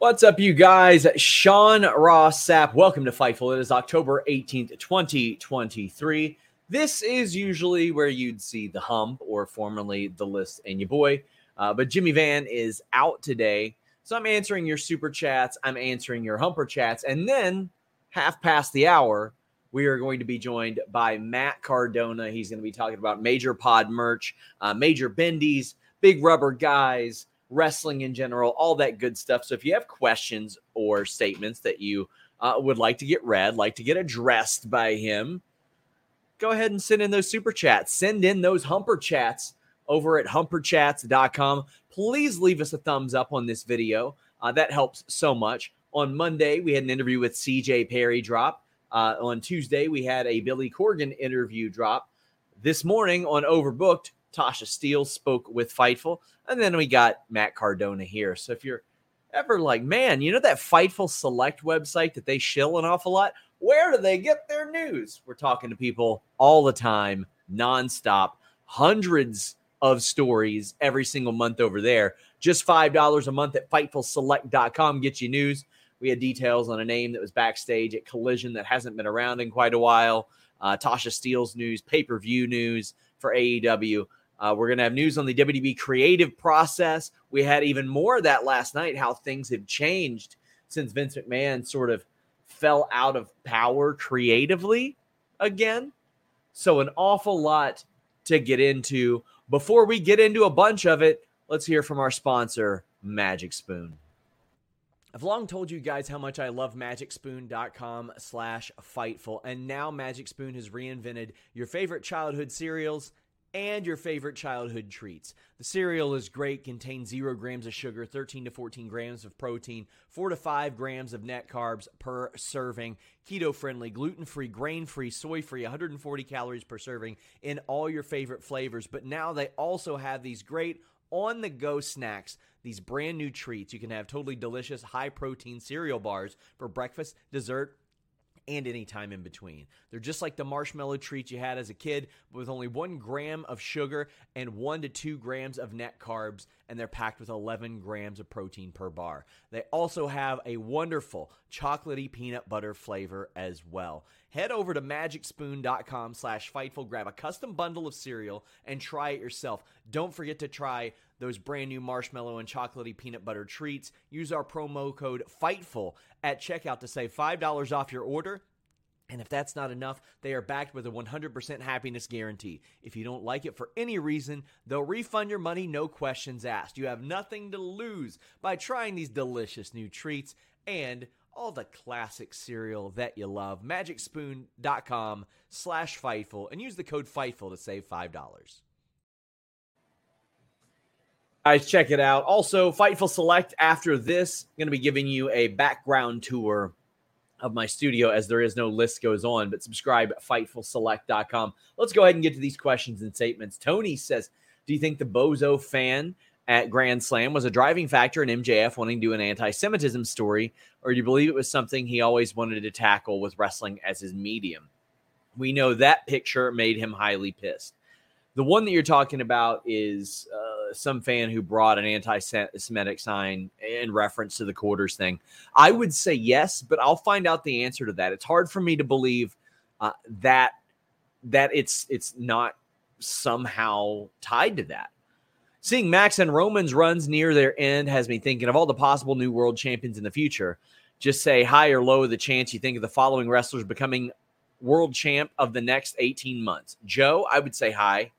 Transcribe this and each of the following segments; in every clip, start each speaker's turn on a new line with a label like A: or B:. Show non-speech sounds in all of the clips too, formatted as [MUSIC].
A: What's up, you guys? Sean Ross Sapp. Welcome to Fightful. It is October 18th, 2023. This is usually where you'd see the hump or formerly the list and your boy. Uh, but Jimmy Van is out today. So I'm answering your super chats. I'm answering your humper chats. And then, half past the hour, we are going to be joined by Matt Cardona. He's going to be talking about major pod merch, uh, major bendies, big rubber guys, wrestling in general, all that good stuff. So if you have questions or statements that you uh, would like to get read, like to get addressed by him, go ahead and send in those super chats. Send in those humper chats over at humperchats.com. Please leave us a thumbs up on this video. Uh, that helps so much. On Monday, we had an interview with CJ Perry drop. Uh, on Tuesday, we had a Billy Corgan interview drop. This morning on Overbooked, Tasha Steele spoke with Fightful. And then we got Matt Cardona here. So if you're ever like, man, you know that Fightful Select website that they shill an awful lot? Where do they get their news? We're talking to people all the time, nonstop, hundreds of stories every single month over there. Just $5 a month at FightfulSelect.com gets you news. We had details on a name that was backstage at Collision that hasn't been around in quite a while. Uh, Tasha Steele's news, pay per view news for AEW. Uh, we're going to have news on the WWE creative process. We had even more of that last night, how things have changed since Vince McMahon sort of fell out of power creatively again. So, an awful lot to get into. Before we get into a bunch of it, let's hear from our sponsor, Magic Spoon. I've long told you guys how much I love MagicSpoon.com slash Fightful, and now Magic Spoon has reinvented your favorite childhood cereals and your favorite childhood treats. The cereal is great, contains 0 grams of sugar, 13 to 14 grams of protein, 4 to 5 grams of net carbs per serving, keto friendly, gluten free, grain free, soy free, 140 calories per serving in all your favorite flavors. But now they also have these great on the go snacks, these brand new treats. You can have totally delicious, high protein cereal bars for breakfast, dessert, and any time in between. They're just like the marshmallow treats you had as a kid, but with only one gram of sugar and one to two grams of net carbs, and they're packed with 11 grams of protein per bar. They also have a wonderful chocolatey peanut butter flavor as well. Head over to magicspoon.com slash Fightful, grab a custom bundle of cereal, and try it yourself. Don't forget to try those brand new marshmallow and chocolatey peanut butter treats. Use our promo code FIGHTFUL at checkout to save $5 off your order. And if that's not enough, they are backed with a 100% happiness guarantee. If you don't like it for any reason, they'll refund your money, no questions asked. You have nothing to lose by trying these delicious new treats and all the classic cereal that you love. MagicSpoon.com slash Fightful and use the code Fightful to save $5. Guys, check it out. Also, Fightful Select after this, I'm going to be giving you a background tour of my studio as there is no list goes on, but subscribe at fightfulselect.com. Let's go ahead and get to these questions and statements. Tony says, Do you think the Bozo fan at Grand Slam was a driving factor in MJF wanting to do an anti Semitism story, or do you believe it was something he always wanted to tackle with wrestling as his medium? We know that picture made him highly pissed. The one that you're talking about is uh, some fan who brought an anti Semitic sign in reference to the quarters thing. I would say yes, but I'll find out the answer to that. It's hard for me to believe uh, that that it's it's not somehow tied to that. Seeing Max and Roman's runs near their end has me thinking of all the possible new world champions in the future. Just say high or low the chance you think of the following wrestlers becoming world champ of the next 18 months. Joe, I would say high,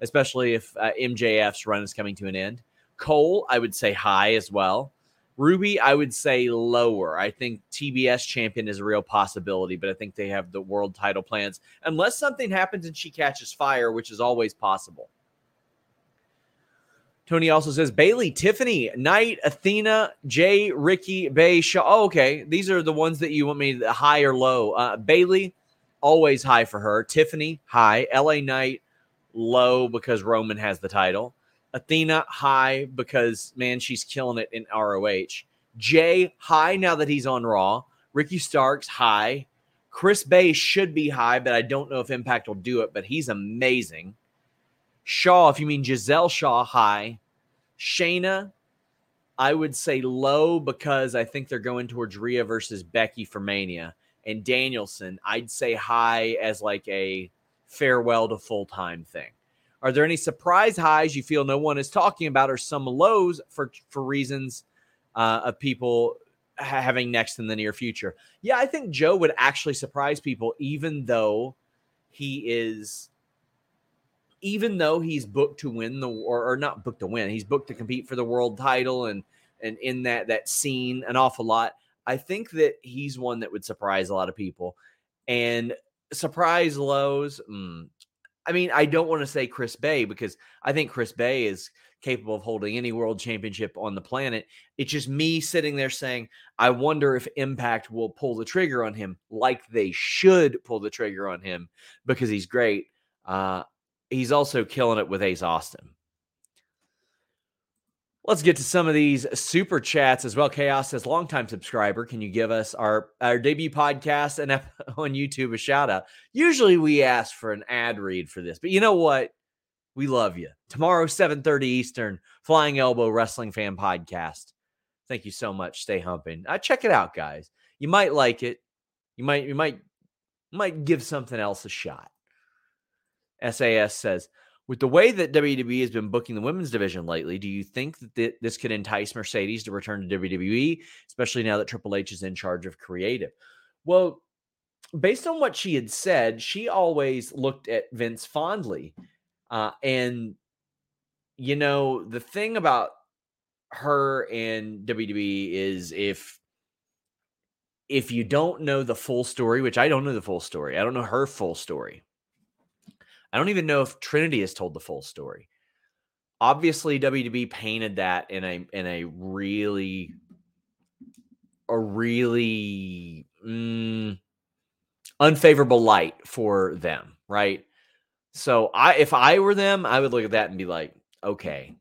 A: especially if uh, MJF's run is coming to an end. Cole, I would say high as well. Ruby, I would say lower. I think TBS champion is a real possibility, but I think they have the world title plans unless something happens and she catches fire, which is always possible. Tony also says Bayley, Tiffany, Knight, Athena, Jey, Ricky, Bey, Shaw. Oh, okay. These are the ones that you want me to high or low. Uh, Bayley, always high for her. Tiffany, high. LA Knight, low because Roman has the title. Athena, high because, man, she's killing it in ROH. Jey, high now that he's on Raw. Ricky Starks, high. Chris Bey should be high, but I don't know if Impact will do it, but he's amazing. Shaw, if you mean Giselle Shaw, high. Shayna, I would say low because I think they're going towards Rhea versus Becky for Mania. And Danielson, I'd say high as like a farewell to full time thing. Are there any surprise highs you feel no one is talking about, or some lows for for reasons uh, of people having next in the near future? Yeah, I think Joe would actually surprise people, even though he is even though he's booked to win the or, or not booked to win, he's booked to compete for the world title and and in that that scene an awful lot. I think that he's one that would surprise a lot of people. And surprise lows, mm, I mean, I don't want to say Chris Bey because I think Chris Bey is capable of holding any world championship on the planet. It's just me sitting there saying, I wonder if Impact will pull the trigger on him like they should pull the trigger on him because he's great. Uh, he's also killing it with Ace Austin. Let's get to some of these super chats as well. Chaos says, longtime subscriber, can you give us our, our debut podcast and [LAUGHS] on YouTube a shout out? Usually we ask for an ad read for this, but you know what? We love you. Tomorrow, 7:30 Eastern, Flying Elbow Wrestling Fan Podcast. Thank you so much. Stay humping. Uh, check it out, guys. You might like it. You might, you might, might give something else a shot. SAS says, with the way that WWE has been booking the women's division lately, do you think that th- this could entice Mercedes to return to WWE, especially now that Triple H is in charge of creative? Well, based on what she had said, she always looked at Vince fondly. Uh, and, you know, the thing about her and WWE is if if you don't know the full story, which I don't know the full story, I don't know her full story. I don't even know if Trinity has told the full story. Obviously, WWE painted that in a in a really a really mm, unfavorable light for them, right? So I if I were them, I would look at that and be like, okay,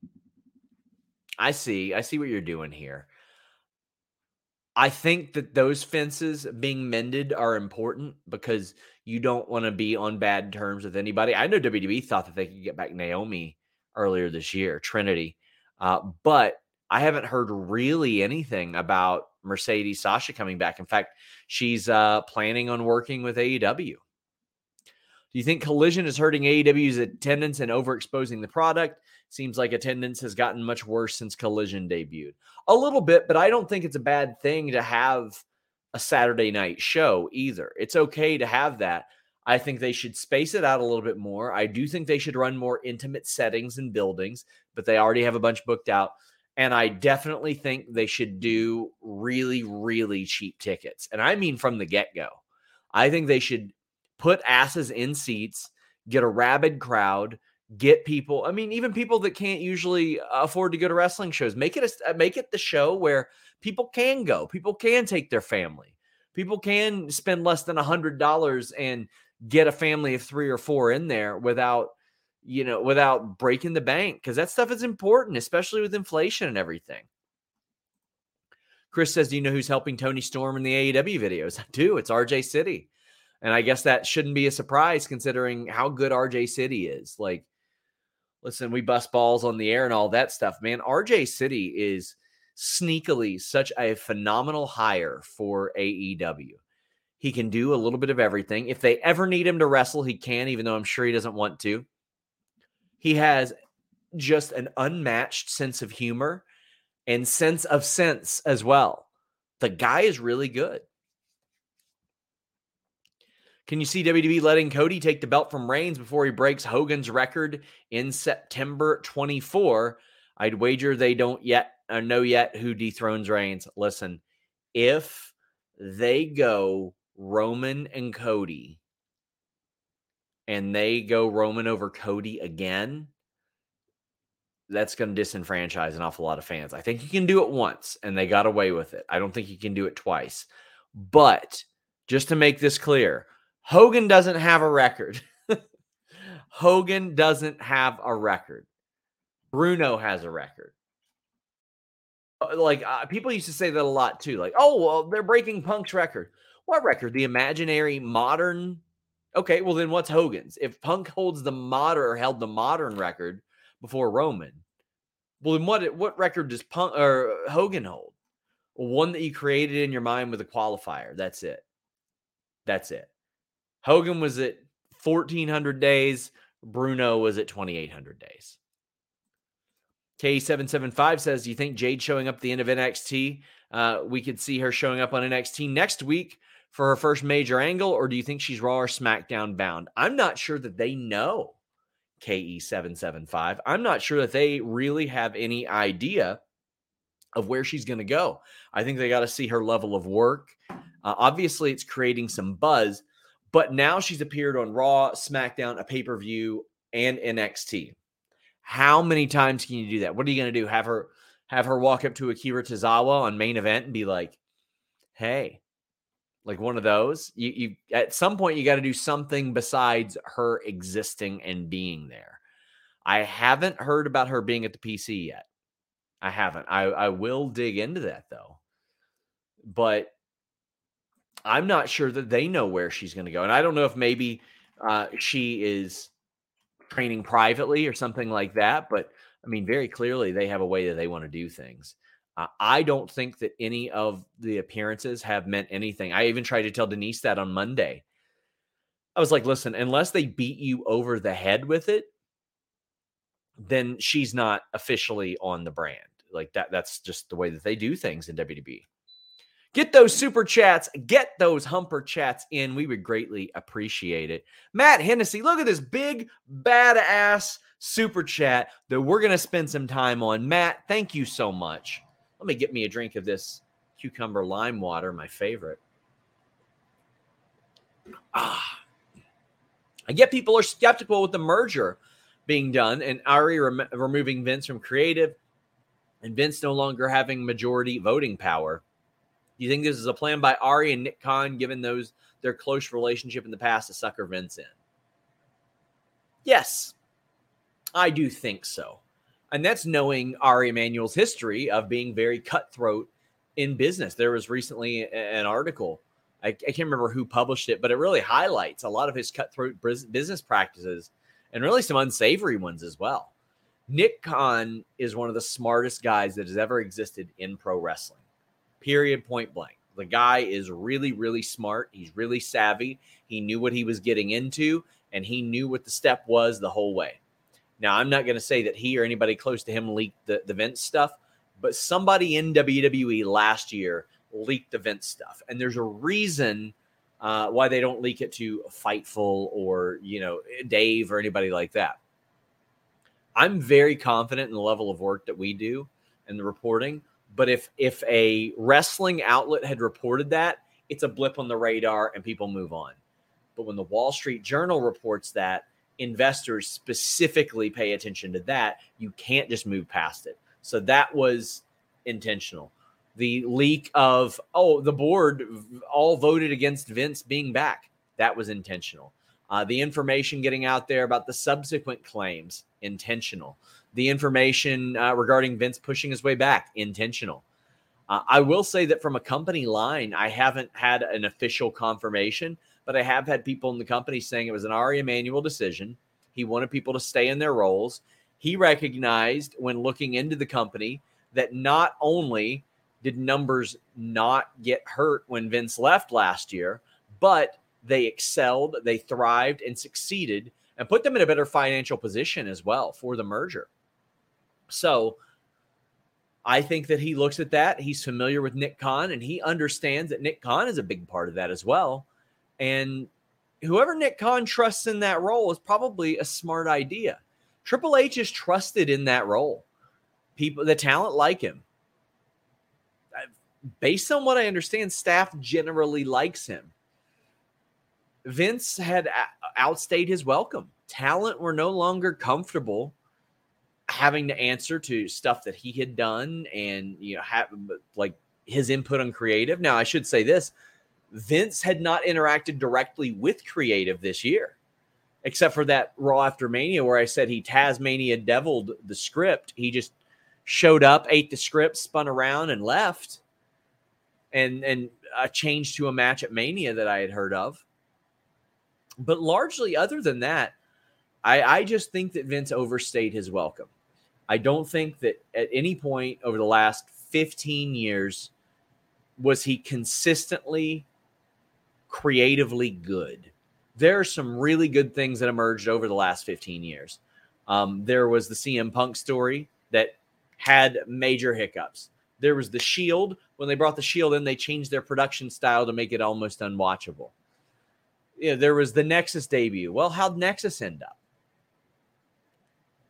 A: I see, I see what you're doing here. I think that those fences being mended are important because you don't want to be on bad terms with anybody. I know WWE thought that they could get back Naomi earlier this year, Trinity, uh, but I haven't heard really anything about Mercedes Sasha coming back. In fact, she's uh, planning on working with AEW. Do you think Collision is hurting AEW's attendance and overexposing the product? Seems like attendance has gotten much worse since Collision debuted. A little bit, but I don't think it's a bad thing to have a Saturday night show either. It's okay to have that. I think they should space it out a little bit more. I do think they should run more intimate settings and buildings, but they already have a bunch booked out. And I definitely think they should do really, really cheap tickets. And I mean from the get go. I think they should put asses in seats, get a rabid crowd, get people i mean even people that can't usually afford to go to wrestling shows make it a, uh, make it the show where people can go people can take their family people can spend less than a hundred dollars and get a family of three or four in there without you know, without breaking the bank because that stuff is important, especially with inflation and everything. Chris says, Do you know who's helping Toni Storm in the AEW videos? [LAUGHS] I do. It's RJ City. And I guess that shouldn't be a surprise considering how good RJ City is. Like, listen, we bust balls on the air and all that stuff. Man, RJ City is sneakily such a phenomenal hire for AEW. He can do a little bit of everything. If they ever need him to wrestle, he can, even though I'm sure he doesn't want to. He has just an unmatched sense of humor and sense of sense as well. The guy is really good. Can you see WWE letting Cody take the belt from Reigns before he breaks Hogan's record in September 24? I'd wager they don't yet uh, know yet who dethrones Reigns. Listen, if they go Roman and Cody and they go Roman over Cody again, that's going to disenfranchise an awful lot of fans. I think you can do it once and they got away with it. I don't think you can do it twice. But just to make this clear, Hogan doesn't have a record. [LAUGHS] Hogan doesn't have a record. Bruno has a record. Uh, like uh, people used to say that a lot too. Like, oh, well, they're breaking Punk's record. What record? The imaginary modern. Okay, well then what's Hogan's? If Punk holds the modern or held the modern record before Roman, well then what what record does Punk or Hogan hold? One that you created in your mind with a qualifier. That's it. That's it. Hogan was at 1400 days. Bruno was at 2800 days. K775 says, Do you think Jade showing up at the end of NXT? Uh, we could see her showing up on NXT next week for her first major angle, or do you think she's Raw or SmackDown bound? I'm not sure that they know. KE775. I'm not sure that they really have any idea of where she's going to go. I think they got to see her level of work. Uh, obviously, it's creating some buzz, but now she's appeared on Raw, SmackDown, a pay per view, and NXT. How many times can you do that? What are you going to do? Have her have her walk up to Akira Tozawa on main event and be like, "Hey," like one of those. You you at some point you got to do something besides her existing and being there. I haven't heard about her being at the PC yet. I haven't. I I will dig into that though. But I'm not sure that they know where she's going to go. And I don't know if maybe uh, she is training privately or something like that. But I mean, very clearly, they have a way that they want to do things. Uh, I don't think that any of the appearances have meant anything. I even tried to tell Denise that on Monday. I was like, listen, unless they beat you over the head with it, then she's not officially on the brand. Like that, that's just the way that they do things in WWE. Get those super chats, get those humper chats in. We would greatly appreciate it. Matt Hennessy, look at this big, badass super chat that we're going to spend some time on. Matt, thank you so much. Let me get me a drink of this cucumber lime water, my favorite. Ah, I get people are skeptical with the merger being done and Ari rem- removing Vince from creative and Vince no longer having majority voting power. Do you think this is a plan by Ari and Nick Khan, given those their close relationship in the past, to sucker Vince in? Yes, I do think so. And that's knowing Ari Emanuel's history of being very cutthroat in business. There was recently an article, I, I can't remember who published it, but it really highlights a lot of his cutthroat business practices and really some unsavory ones as well. Nick Khan is one of the smartest guys that has ever existed in pro wrestling period, point blank. The guy is really, really smart. He's really savvy. He knew what he was getting into, and he knew what the step was the whole way. Now, I'm not going to say that he or anybody close to him leaked the, the Vince stuff, but somebody in WWE last year leaked the Vince stuff. And there's a reason uh, why they don't leak it to Fightful or, you know, Dave or anybody like that. I'm very confident in the level of work that we do and the reporting. But if if a wrestling outlet had reported that, it's a blip on the radar and people move on. But when the Wall Street Journal reports that, investors specifically pay attention to that. You can't just move past it. So that was intentional. The leak of, oh, the board all voted against Vince being back. That was intentional. Uh, the information getting out there about the subsequent claims, intentional. The information uh, regarding Vince pushing his way back, intentional. Uh, I will say that from a company line, I haven't had an official confirmation, but I have had people in the company saying it was an Ari Emanuel decision. He wanted people to stay in their roles. He recognized when looking into the company that not only did numbers not get hurt when Vince left last year, but they excelled, they thrived, and succeeded, and put them in a better financial position as well for the merger. So I think that he looks at that. He's familiar with Nick Khan, and he understands that Nick Khan is a big part of that as well. And whoever Nick Khan trusts in that role is probably a smart idea. Triple H is trusted in that role. People, the talent like him. Based on what I understand, staff generally likes him. Vince had uh, outstayed his welcome. Talent were no longer comfortable having to answer to stuff that he had done and you know have like his input on creative. Now I should say this, Vince had not interacted directly with creative this year. Except for that Raw after Mania where I said he Tasmania deviled the script. He just showed up, ate the script, spun around and left. And and a change to a match at Mania that I had heard of. But largely, other than that, I, I just think that Vince overstayed his welcome. I don't think that at any point over the last 15 years was he consistently creatively good. There are some really good things that emerged over the last 15 years. Um, there was the CM Punk story that had major hiccups. There was the Shield. When they brought the Shield in, they changed their production style to make it almost unwatchable. Yeah, there was the Nexus debut. Well, how'd Nexus end up?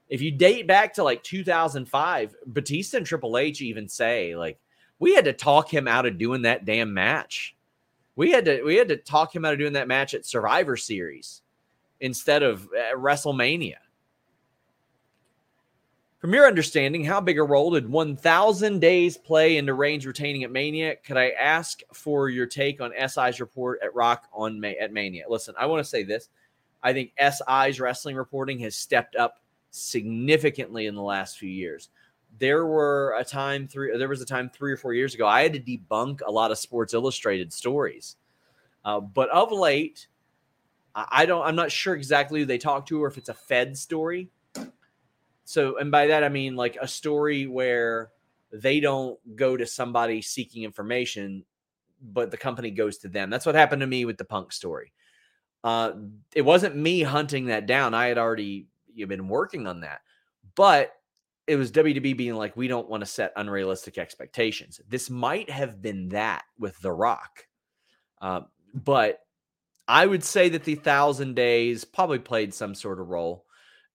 A: If you date back to like 2005, Batista and Triple H even say like we had to talk him out of doing that damn match. We had to we had to talk him out of doing that match at Survivor Series instead of uh, WrestleMania. From your understanding, how big a role did 1,000 days play into Reigns retaining at Mania? Could I ask for your take on SI's report at Rock on May, at Mania? Listen, I want to say this. I think SI's wrestling reporting has stepped up significantly in the last few years. There were a time three there was a time 3 or 4 years ago I had to debunk a lot of Sports Illustrated stories. Uh, but of late I don't I'm not sure exactly who they talk to or if it's a Fed story. So and by that I mean like a story where they don't go to somebody seeking information but the company goes to them. That's what happened to me with the punk story. Uh, it wasn't me hunting that down. I had already you've been working on that. But it was WWE being like, we don't want to set unrealistic expectations. This might have been that with The Rock. Uh, but I would say that the thousand days probably played some sort of role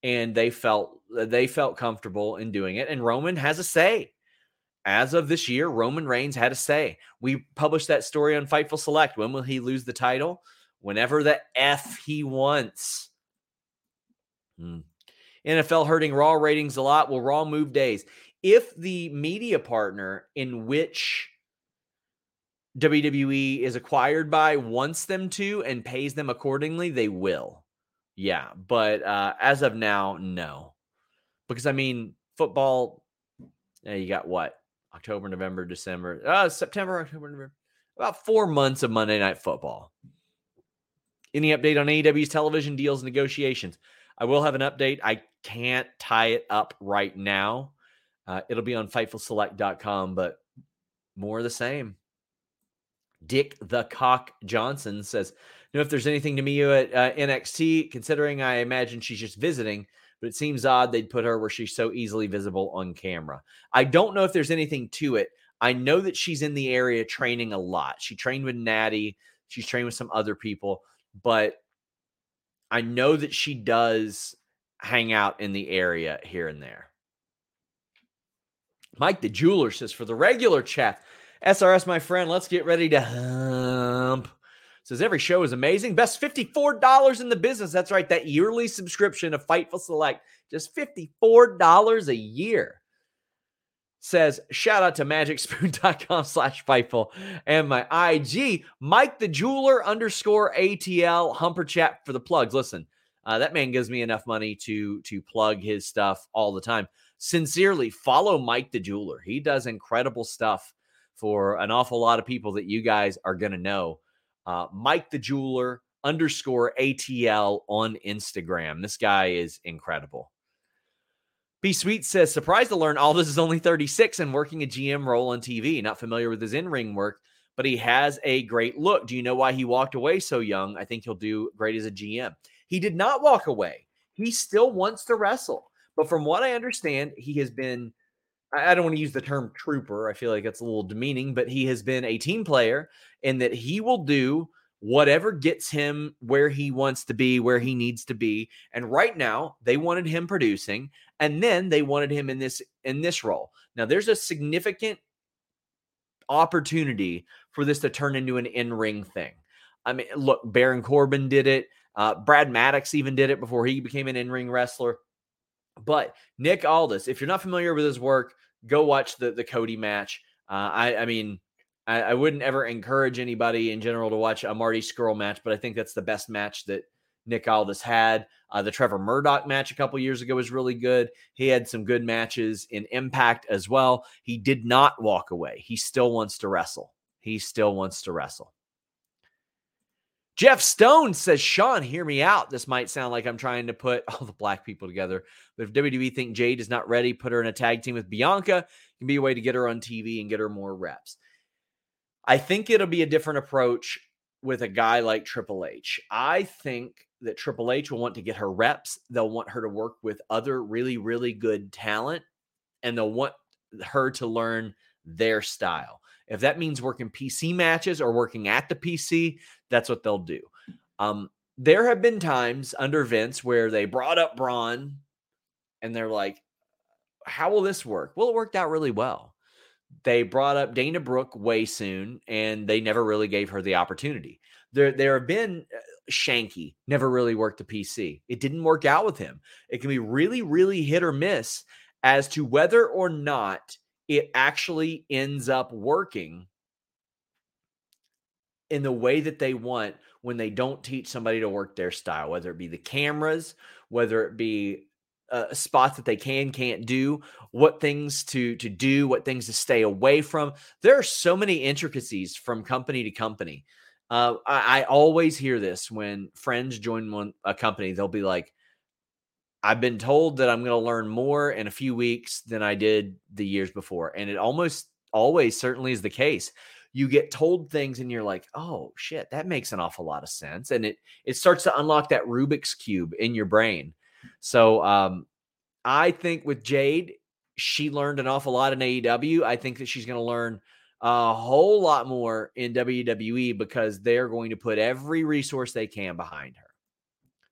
A: and they felt they felt comfortable in doing it. And Roman has a say. As of this year, Roman Reigns had a say. We published that story on Fightful Select. When will he lose the title? Whenever the F he wants. Hmm. NFL hurting Raw ratings a lot. Will Raw move days? If the media partner in which WWE is acquired by wants them to and pays them accordingly, they will. Yeah. But uh, as of now, no. Because I mean, football, yeah, you got what? October, November, December, uh, September, October, November. About four months of Monday Night Football. Any update on AEW's television deals negotiations? I will have an update. I can't tie it up right now. Uh, it'll be on FightfulSelect.com, but more of the same. Dick the Cock Johnson says, "Know if there's anything to me at uh, NXT, considering I imagine she's just visiting, but it seems odd they'd put her where she's so easily visible on camera. I don't know if there's anything to it. I know that she's in the area training a lot. She trained with Natty, she's trained with some other people, but I know that she does hang out in the area here and there. Mike the jeweler says for the regular chat, SRS, my friend, let's get ready to hump. Says every show is amazing. Best $54 in the business. That's right. That yearly subscription of Fightful Select, just $54 a year. says, shout out to magicspoon.com slash Fightful and my IG, Mike the Jeweler underscore ATL Humper Chat for the plugs. Listen, uh, that man gives me enough money to to plug his stuff all the time. Sincerely, follow Mike the Jeweler. He does incredible stuff for an awful lot of people that you guys are going to know. Uh, Mike the Jeweler underscore ATL on Instagram. This guy is incredible. B Sweet says, surprised to learn Aldis is only 36 and working a GM role on TV. Not familiar with his in ring work, but he has a great look. Do you know why he walked away so young? I think he'll do great as a GM. He did not walk away. He still wants to wrestle. But from what I understand, he has been, I don't want to use the term trooper. I feel like it's a little demeaning, but he has been a team player and that he will do whatever gets him where he wants to be, where he needs to be. And right now, they wanted him producing and then they wanted him in this in this role. Now there's a significant opportunity for this to turn into an in-ring thing. I mean, look, Baron Corbin did it. Uh, Brad Maddox even did it before he became an in-ring wrestler. But Nick Aldis, if you're not familiar with his work, go watch the the Cody match. Uh, I, I mean, I, I, wouldn't ever encourage anybody in general to watch a Marty Scurll match, but I think that's the best match that Nick Aldis had. Uh, the Trevor Murdoch match a couple years ago was really good. He had some good matches in Impact as well. He did not walk away. He still wants to wrestle. He still wants to wrestle. Jeff Stone says, Sean, hear me out. This might sound like I'm trying to put [LAUGHS] all the black people together, but if WWE think Jade is not ready, put her in a tag team with Bianca. It can be a way to get her on TV and get her more reps. I think it'll be a different approach with a guy like Triple H. I think that Triple H will want to get her reps. They'll want her to work with other really, really good talent, and they'll want her to learn their style. If that means working PC matches or working at the PC, that's what they'll do. Um, there have been times under Vince where they brought up Braun and they're like, how will this work? Well, it worked out really well. They brought up Dana Brooke way soon and they never really gave her the opportunity. There, there have been uh, Shanky never really worked a PC. It didn't work out with him. It can be really, really hit or miss as to whether or not it actually ends up working in the way that they want when they don't teach somebody to work their style, whether it be the cameras, whether it be spots that they can can't do, what things to to do, what things to stay away from. There are so many intricacies from company to company uh, I, I, always hear this when friends join one a company. They'll be like, "I've been told that I'm going to learn more in a few weeks than I did the years before," and it almost always certainly is the case. You get told things, and you're like, "Oh shit, that makes an awful lot of sense," and it it starts to unlock that Rubik's cube in your brain. So, um, I think with Jade, she learned an awful lot in AEW. I think that she's going to learn a whole lot more in WWE because they're going to put every resource they can behind her.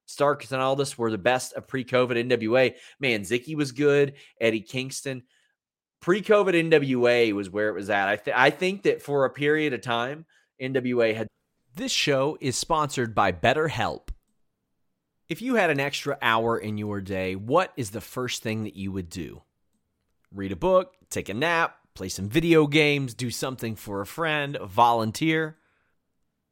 A: Starks and all this were the best of pre-COVID NWA. Man, Zicky was good. Eddie Kingston. Pre-COVID NWA was where it was at. I, th- I think that for a period of time, NWA had.
B: This show is sponsored by BetterHelp. If you had an extra hour in your day, what is the first thing that you would do? Read a book, take a nap, play some video games, do something for a friend, volunteer.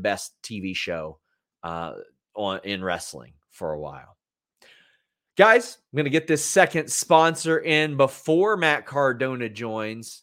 A: the best TV show uh, on in wrestling for a while. Guys, I'm going to get this second sponsor in before Matt Cardona joins.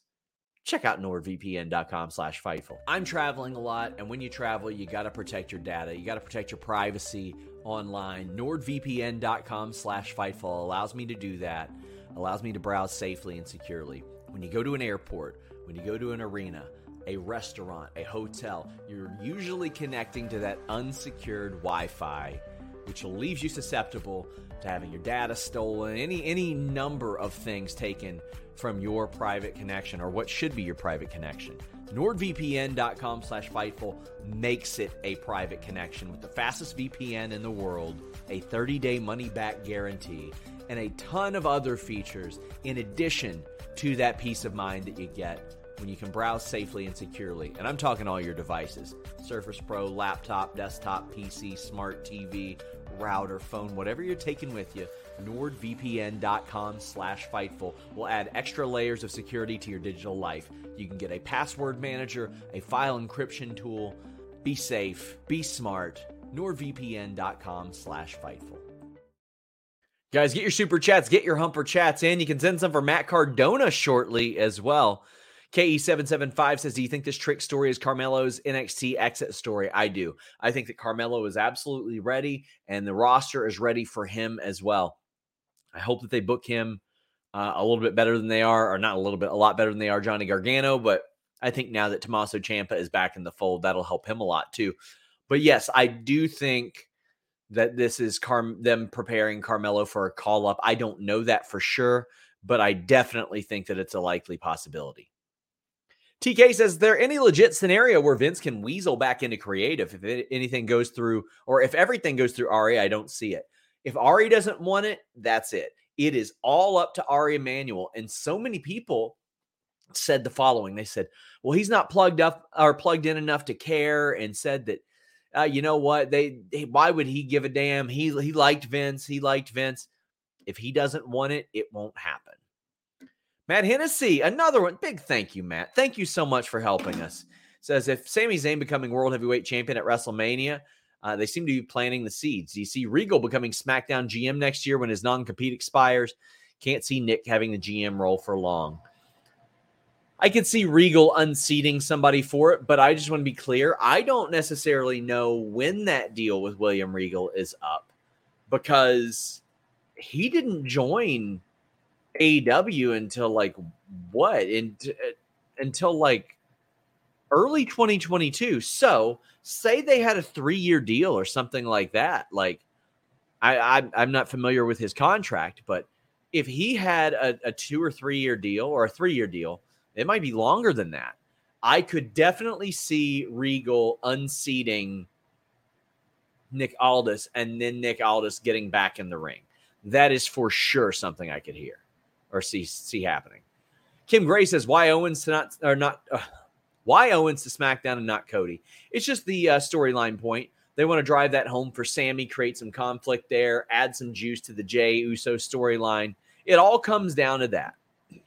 A: Check out nordvpn.com slash Fightful. I'm traveling a lot, and when you travel, you got to protect your data. You got to protect your privacy online. nordvpn.com slash Fightful allows me to do that, allows me to browse safely and securely. When you go to an airport, when you go to an arena, a restaurant, a hotel, you're usually connecting to that unsecured Wi-Fi, which leaves you susceptible to having your data stolen, any any number of things taken from your private connection or what should be your private connection. NordVPN.com slash Fightful makes it a private connection with the fastest VPN in the world, a 30-day money-back guarantee, and a ton of other features in addition to that peace of mind that you get when you can browse safely and securely. And I'm talking all your devices Surface Pro, laptop, desktop, PC, smart TV, router, phone, whatever you're taking with you. NordVPN.com slash Fightful will add extra layers of security to your digital life. You can get a password manager, a file encryption tool. Be safe, be smart. NordVPN.com slash Fightful. Guys, get your super chats, get your humper chats in. You can send some for Matt Cardona shortly as well. KE775 says, Do you think this trick story is Carmelo's NXT exit story? I do. I think that Carmelo is absolutely ready and the roster is ready for him as well. I hope that they book him uh, a little bit better than they are, or not a little bit, a lot better than they are Johnny Gargano. But I think now that Tommaso Ciampa is back in the fold, that'll help him a lot too. But yes, I do think that this is Car- them preparing Carmelo for a call up. I don't know that for sure, but I definitely think that it's a likely possibility. TK says, Is there any legit scenario where Vince can weasel back into creative if anything goes through, or if everything goes through Ari? I don't see it. If Ari doesn't want it, that's it. It is all up to Ari Emanuel. And so many people said the following they said, well, he's not plugged up or plugged in enough to care, and said that, uh, you know what, they, they, why would he give a damn? He, he liked Vince. He liked Vince. If he doesn't want it, it won't happen. Matt Hennessy, another one. Big thank you, Matt. Thank you so much for helping us. Says if Sami Zayn becoming world heavyweight champion at WrestleMania, uh, they seem to be planting the seeds. Do you see Regal becoming SmackDown GM next year when his non compete expires? Can't see Nick having the GM role for long. I could see Regal unseating somebody for it, but I just want to be clear. I don't necessarily know when that deal with William Regal is up because he didn't join AEW until like what? In, uh, until like early 2022. So say they had a three year deal or something like that. Like I, I I'm not familiar with his contract, but if he had a, a two or three year deal or a three year deal, it might be longer than that. I could definitely see Regal unseating Nick Aldis and then Nick Aldis getting back in the ring. that is for sure something I could hear or see see happening. Kim Gray says, "Why Owens to not or not? Uh, why Owens to SmackDown and not Cody? It's just the uh, storyline point. They want to drive that home for Sami, create some conflict there, add some juice to the Jey Uso storyline. It all comes down to that. Have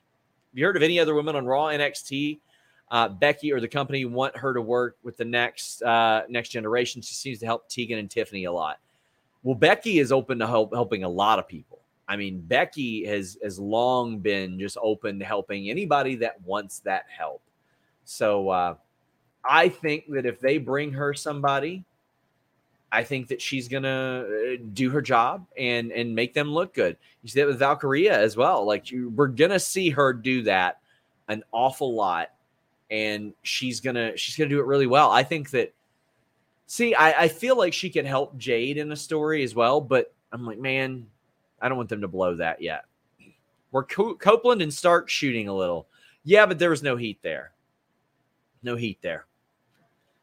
A: you heard of any other women on Raw, NXT? Uh, Becky or the company want her to work with the next uh, next generation. She seems to help Tegan and Tiffany a lot. Well, Becky is open to help, helping a lot of people. I mean, Becky has has long been just open to helping anybody that wants that help. So uh, I think that if they bring her somebody, I think that she's gonna uh, do her job and and make them look good. You see that with Valkyria as well. Like you, we're gonna see her do that an awful lot, and she's gonna she's gonna do it really well. I think that. See, I, I feel like she could help Jade in a story as well, but I'm like, man, I don't want them to blow that yet. We're Co- Copeland and Stark shooting a little. Yeah, but there was no heat there. No heat there.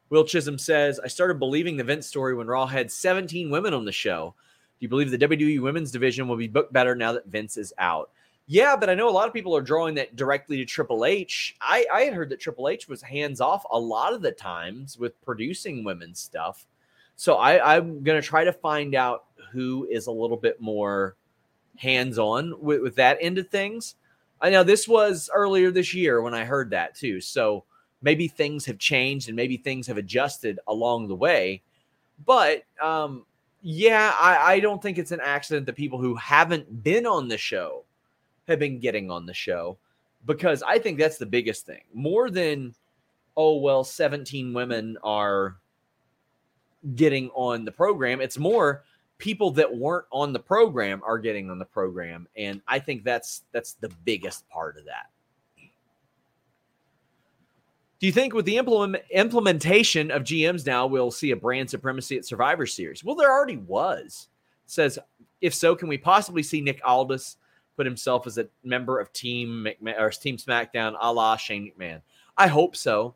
A: Will Chisholm says, I started believing the Vince story when Raw had 17 women on the show. Do you believe the WWE women's division will be booked better now that Vince is out? Yeah, but I know a lot of people are drawing that directly to Triple H. I, I had heard that Triple H was hands off a lot of the times with producing women's stuff. So I, I'm going to try to find out who is a little bit more hands on with, with that end of things. I know this was earlier this year when I heard that too. So maybe things have changed and maybe things have adjusted along the way. But um, yeah, I, I don't think it's an accident that people who haven't been on the show have been getting on the show because I think that's the biggest thing. More than, oh, well, 17 women are getting on the program. It's more people that weren't on the program are getting on the program. And I think that's that's the biggest part of that. Do you think with the implement, implementation of GMs now, we'll see a brand supremacy at Survivor Series? Well, there already was. It says, if so, can we possibly see Nick Aldis put himself as a member of Team McMahon, or Team SmackDown, a la Shane McMahon? I hope so.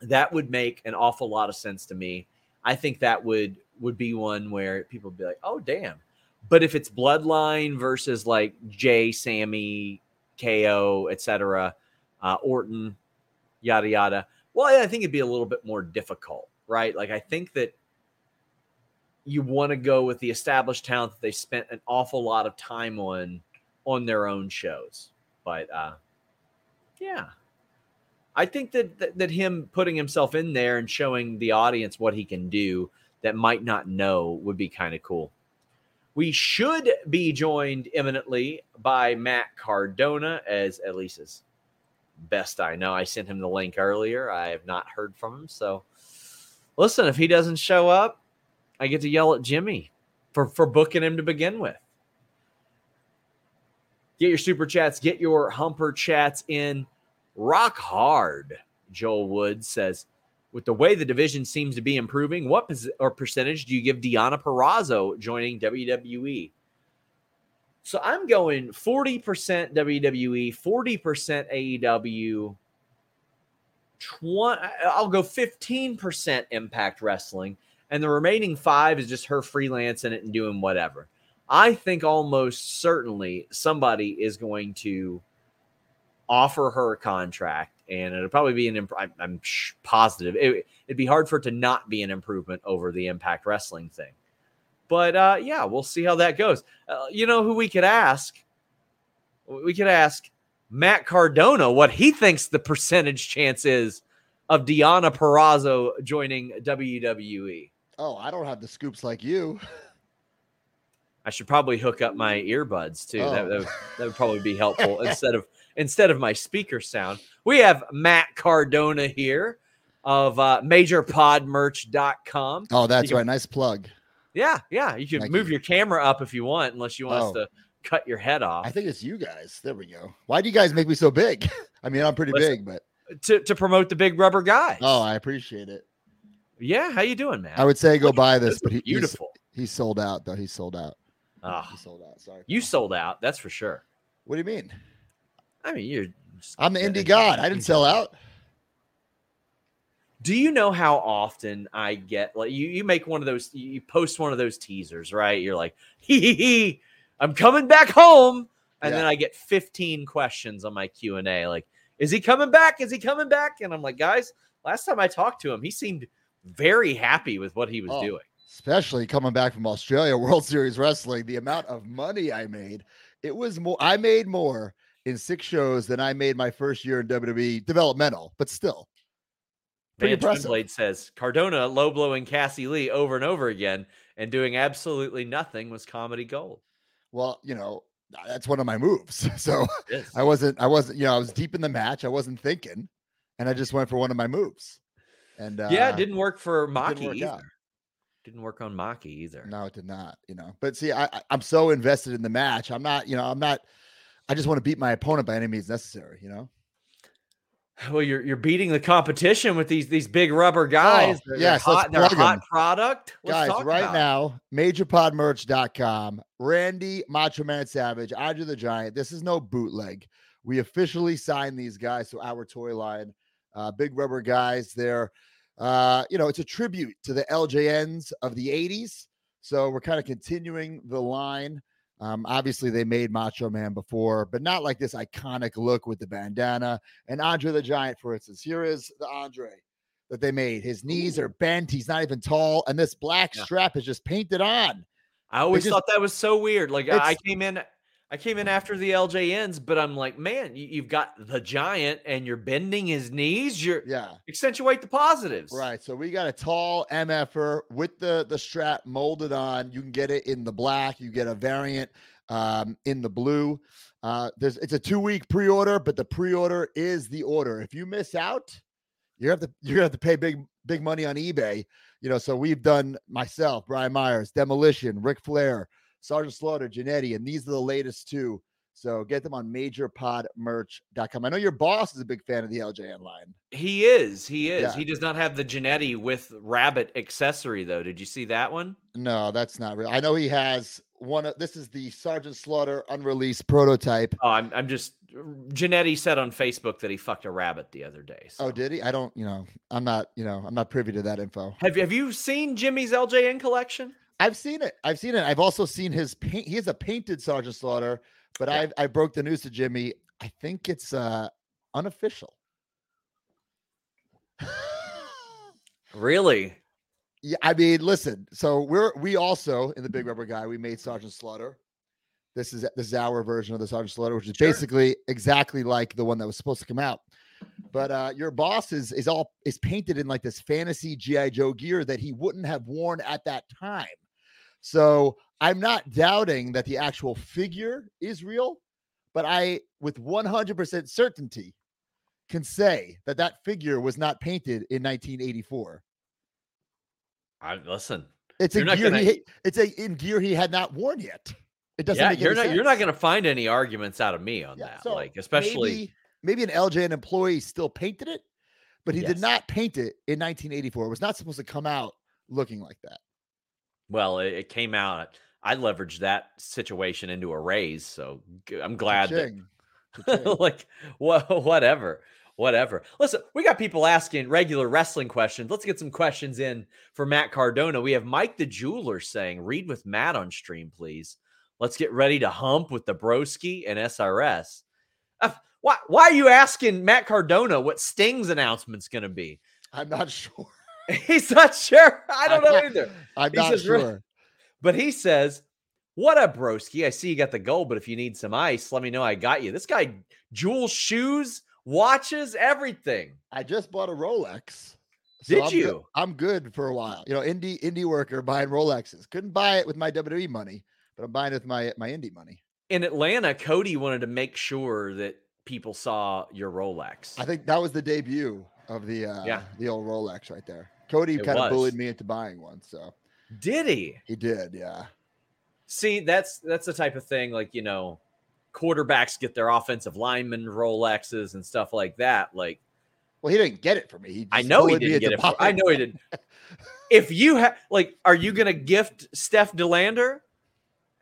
A: That would make an awful lot of sense to me. I think that would would be one where people would be like, "Oh, damn." But if it's Bloodline versus like Jey, Sami, KO, etc., uh, Orton, yada yada. Well, I think it'd be a little bit more difficult, right? Like I think that you want to go with the established talent that they spent an awful lot of time on on their own shows. But uh yeah. I think that, that that him putting himself in there and showing the audience what he can do that might not know would be kind of cool. We should be joined imminently by Matt Cardona as Elisa's best I know. I sent him the link earlier. I have not heard from him. So listen, if he doesn't show up, I get to yell at Jimmy for, for booking him to begin with. Get your super chats, get your humper chats in. Rock hard, Joel Wood says. With the way the division seems to be improving, what or percentage do you give Deonna Purrazzo joining WWE? So I'm going 40% WWE, 40% AEW, 20, I'll go 15% Impact Wrestling, and the remaining five is just her freelancing it and doing whatever. I think almost certainly somebody is going to offer her a contract, and it'll probably be an. Imp- I'm positive it, would be hard for it to not be an improvement over the Impact Wrestling thing. But uh, yeah, we'll see how that goes. Uh, you know who we could ask? We could ask Matt Cardona what he thinks the percentage chance is of Deonna Purrazzo joining WWE.
C: Oh, I don't have the scoops like you.
A: I should probably hook up my earbuds too. Oh. That, that, would, that would probably be helpful [LAUGHS] instead of instead of my speaker sound. We have Matt Cardona here of uh, majorpodmerch.com.
C: Oh, that's right. Nice plug.
A: Yeah, yeah. You can Thank move you. your camera up if you want, unless you want oh. us to cut your head off.
C: I think it's you guys. There we go. Why do you guys make me so big? [LAUGHS] I mean, I'm pretty Listen, big, but
A: to, to promote the big rubber guy.
C: Oh, I appreciate it.
A: Yeah, how you doing, man?
C: I would say go buy this, but he, beautiful. He's, he's, sold out though. He's sold out.
A: Oh, he sold out. Sorry. You sold out. That's for sure.
C: What do you mean?
A: I mean, you're.
C: I'm the indie [LAUGHS] god. I didn't [LAUGHS] sell out.
A: Do you know how often I get like you? You make one of those. You post one of those teasers, right? You're like, [LAUGHS] hee hee hee. I'm coming back home. And
C: Yeah.
A: then I get 15 questions on my Q&A like, is he coming back? Is he coming back? And I'm like, guys, last time I talked to him, he seemed very happy with what he was
C: Oh.
A: doing.
C: especially coming back from Australia World Series Wrestling, the amount of money I made, it was more. I made more in six shows than I made my first year in WWE developmental, but still, Pretty
A: Van
C: impressive.
A: Blade says Cardona low blowing Cassie Lee over and over again and doing absolutely nothing was comedy gold.
C: well, you know, that's one of my moves. [LAUGHS] So. I wasn't, I wasn't, you know, I was deep in the match. I wasn't thinking, and I just went for one of my moves. And uh,
A: yeah, it didn't work for
C: didn't
A: Maki
C: work
A: either. Didn't work on Maki either.
C: No, it did not. You know, but see, I I'm so invested in the match. I'm not, you know, I'm not. I just want to beat my opponent by any means necessary. You know.
A: Well, you're you're beating the competition with these these big rubber guys.
C: Oh,
A: They're- they're
C: let's
A: hot, they're a
C: plug
A: hot product. Let's
C: Guys, right
A: about
C: now, majorpodmerch.com, Randy Macho Man Savage, Andre the Giant. This is no bootleg. We officially signed these guys to our toy line. Uh, big rubber guys. They're, uh, you know, it's a tribute to the LJNs of the 80s. So we're kind of continuing the line. Um, obviously, they made Macho Man before, but not like this iconic look with the bandana. And Andre the Giant, for instance, here is the Andre that they made. His knees are bent. He's not even tall. And this black
A: Yeah.
C: strap is just painted on.
A: I always
C: just-
A: thought that was so weird. Like I I came in, I came in after the LJNs, but I'm like, man, you, you've got the giant and you're bending his knees. You're
C: Yeah.
A: accentuate the positives.
C: Right. So we got a tall MFer with the the strap molded on. You can get it in the black. You get a variant um, in the blue. Uh, there's it's a two week pre order, but the pre order is the order. If you miss out, you have to you're gonna have to pay big big money on eBay. You know, so we've done myself, Brian Myers, Demolition, Ric Flair, Sergeant Slaughter, Jannetty, and these are the latest two. So get them on majorpodmerch.com. I know your boss is a big fan of the LJN line.
A: He is. He is.
C: Yeah.
A: He does not have the Jannetty with rabbit accessory though. Did you see that one?
C: No, that's not real. I know he has one. Of, this is the Sergeant Slaughter unreleased prototype.
A: Oh, I'm. I'm just. Jannetty said on Facebook that he fucked a rabbit the other day.
C: Oh, did he? I don't. You know, I'm not. You know, I'm not privy to that info.
A: Have Have you seen Jimmy's LJN collection?
C: I've seen it. I've seen it. I've also seen his paint. He has a painted Sergeant Slaughter, but
A: Yeah.
C: I I broke the news to Jimmy. I think it's uh unofficial.
A: Really?
C: Yeah, I mean, listen. So we're we also in the Big Rubber Guy. We made Sergeant Slaughter. This is this is our version of the Sergeant Slaughter, which is
A: Sure.
C: basically exactly like the one that was supposed to come out. But uh your boss is is all is painted in like this fantasy GI Joe gear that he wouldn't have worn at that time. So I'm not doubting that the actual figure is real, but I, with 100% certainty, can say that that figure was not painted in 1984.
A: I listen.
C: It's a gear.
A: gonna-
C: He, it's a in gear he had not worn yet. It doesn't
A: Yeah,
C: make
A: you're not. You're not going to find any arguments out of me on
C: Yeah,
A: that.
C: so
A: like, especially.
C: maybe, maybe an LJN employee still painted it, but he
A: Yes.
C: did not paint it in 1984. It was not supposed to come out looking like that.
A: Well, it, it came out. I leveraged that situation into a raise, so I'm glad that
C: Cha-ching. [LAUGHS]
A: Like wha- whatever whatever listen we got people asking regular wrestling questions let's get some questions in for matt cardona we have mike the jeweler saying read with matt on stream please let's get ready to hump with the broski and srs Uh, why, why are you asking matt cardona what sting's announcement's going to be
C: I'm not [LAUGHS] sure. [LAUGHS]
A: he's not sure i don't know either
C: I'm
A: He
C: not
A: says,
C: sure.
A: but he says, What up, broski? I see you got the gold, but if you need some ice, let me know I got you. This guy, jewel shoes, watches, everything.
C: I just bought a Rolex.
A: Did
C: I'm good-
A: you?
C: I'm good for a while. You know, indie indie worker buying Rolexes. Couldn't buy it with my WWE money, but I'm buying it with my my indie money.
A: In Atlanta, Cody wanted to make sure that people saw your Rolex.
C: I think that was the debut of the uh
A: Yeah.
C: the old Rolex right there. Cody
A: It
C: kind of bullied me into buying one, so
A: Did he?
C: he did, yeah.
A: See, that's that's the type of thing like, you know, quarterbacks get their offensive lineman Rolexes and stuff like that. Like,
C: Well, he didn't get it for me. He
A: I know he didn't get it. For, I know he didn't. [LAUGHS] If you have like, are you gonna gift Steph De Lander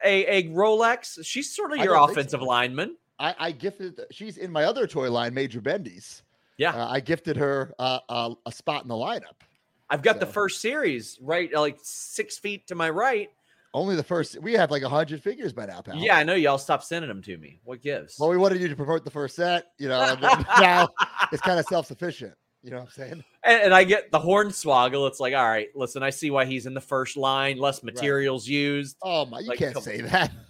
A: a, a Rolex? She's sort of your
C: don't so.
A: offensive lineman.
C: I, I gifted. She's in my other toy line, Major Bendy's.
A: Yeah.
C: Uh, I gifted her uh, a, a spot in the lineup.
A: I've got the first series right, like six feet to my right.
C: Only the first. We have like a hundred figures by now, pal.
A: Yeah, I know y'all stopped sending them to me. What gives?
C: Well, we wanted you to promote the first set, you know, [LAUGHS] now it's kind of self sufficient. You know what I'm saying?
A: and, and I get the horn hornswoggle. It's like, all right, listen, I see why he's in the first line, less materials used.
C: Oh my, you
A: Like,
C: can't say that. [LAUGHS]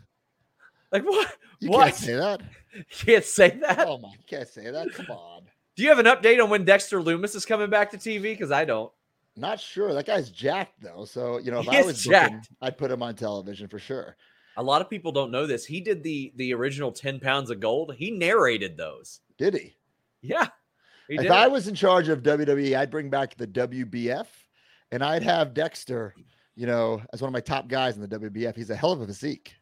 A: Like what?
C: You
A: what?
C: can't say that. [LAUGHS]
A: You can't say that.
C: Oh my, you can't say that. Come on.
A: Do you have an update on when Dexter Lumis is coming back to TV? Because I don't.
C: Not sure. That guy's jacked though. So you know, if
A: He
C: I was booking,
A: jacked.
C: I'd put him on television for sure.
A: A lot of people don't know this. He did the the original 10 pounds of gold. He narrated those.
C: Did he?
A: Yeah. He
C: if
A: did.
C: I was in charge of WWE, I'd bring back the WBF, and I'd have Dexter, you know, as one of my top guys in the WBF. He's a hell of a physique.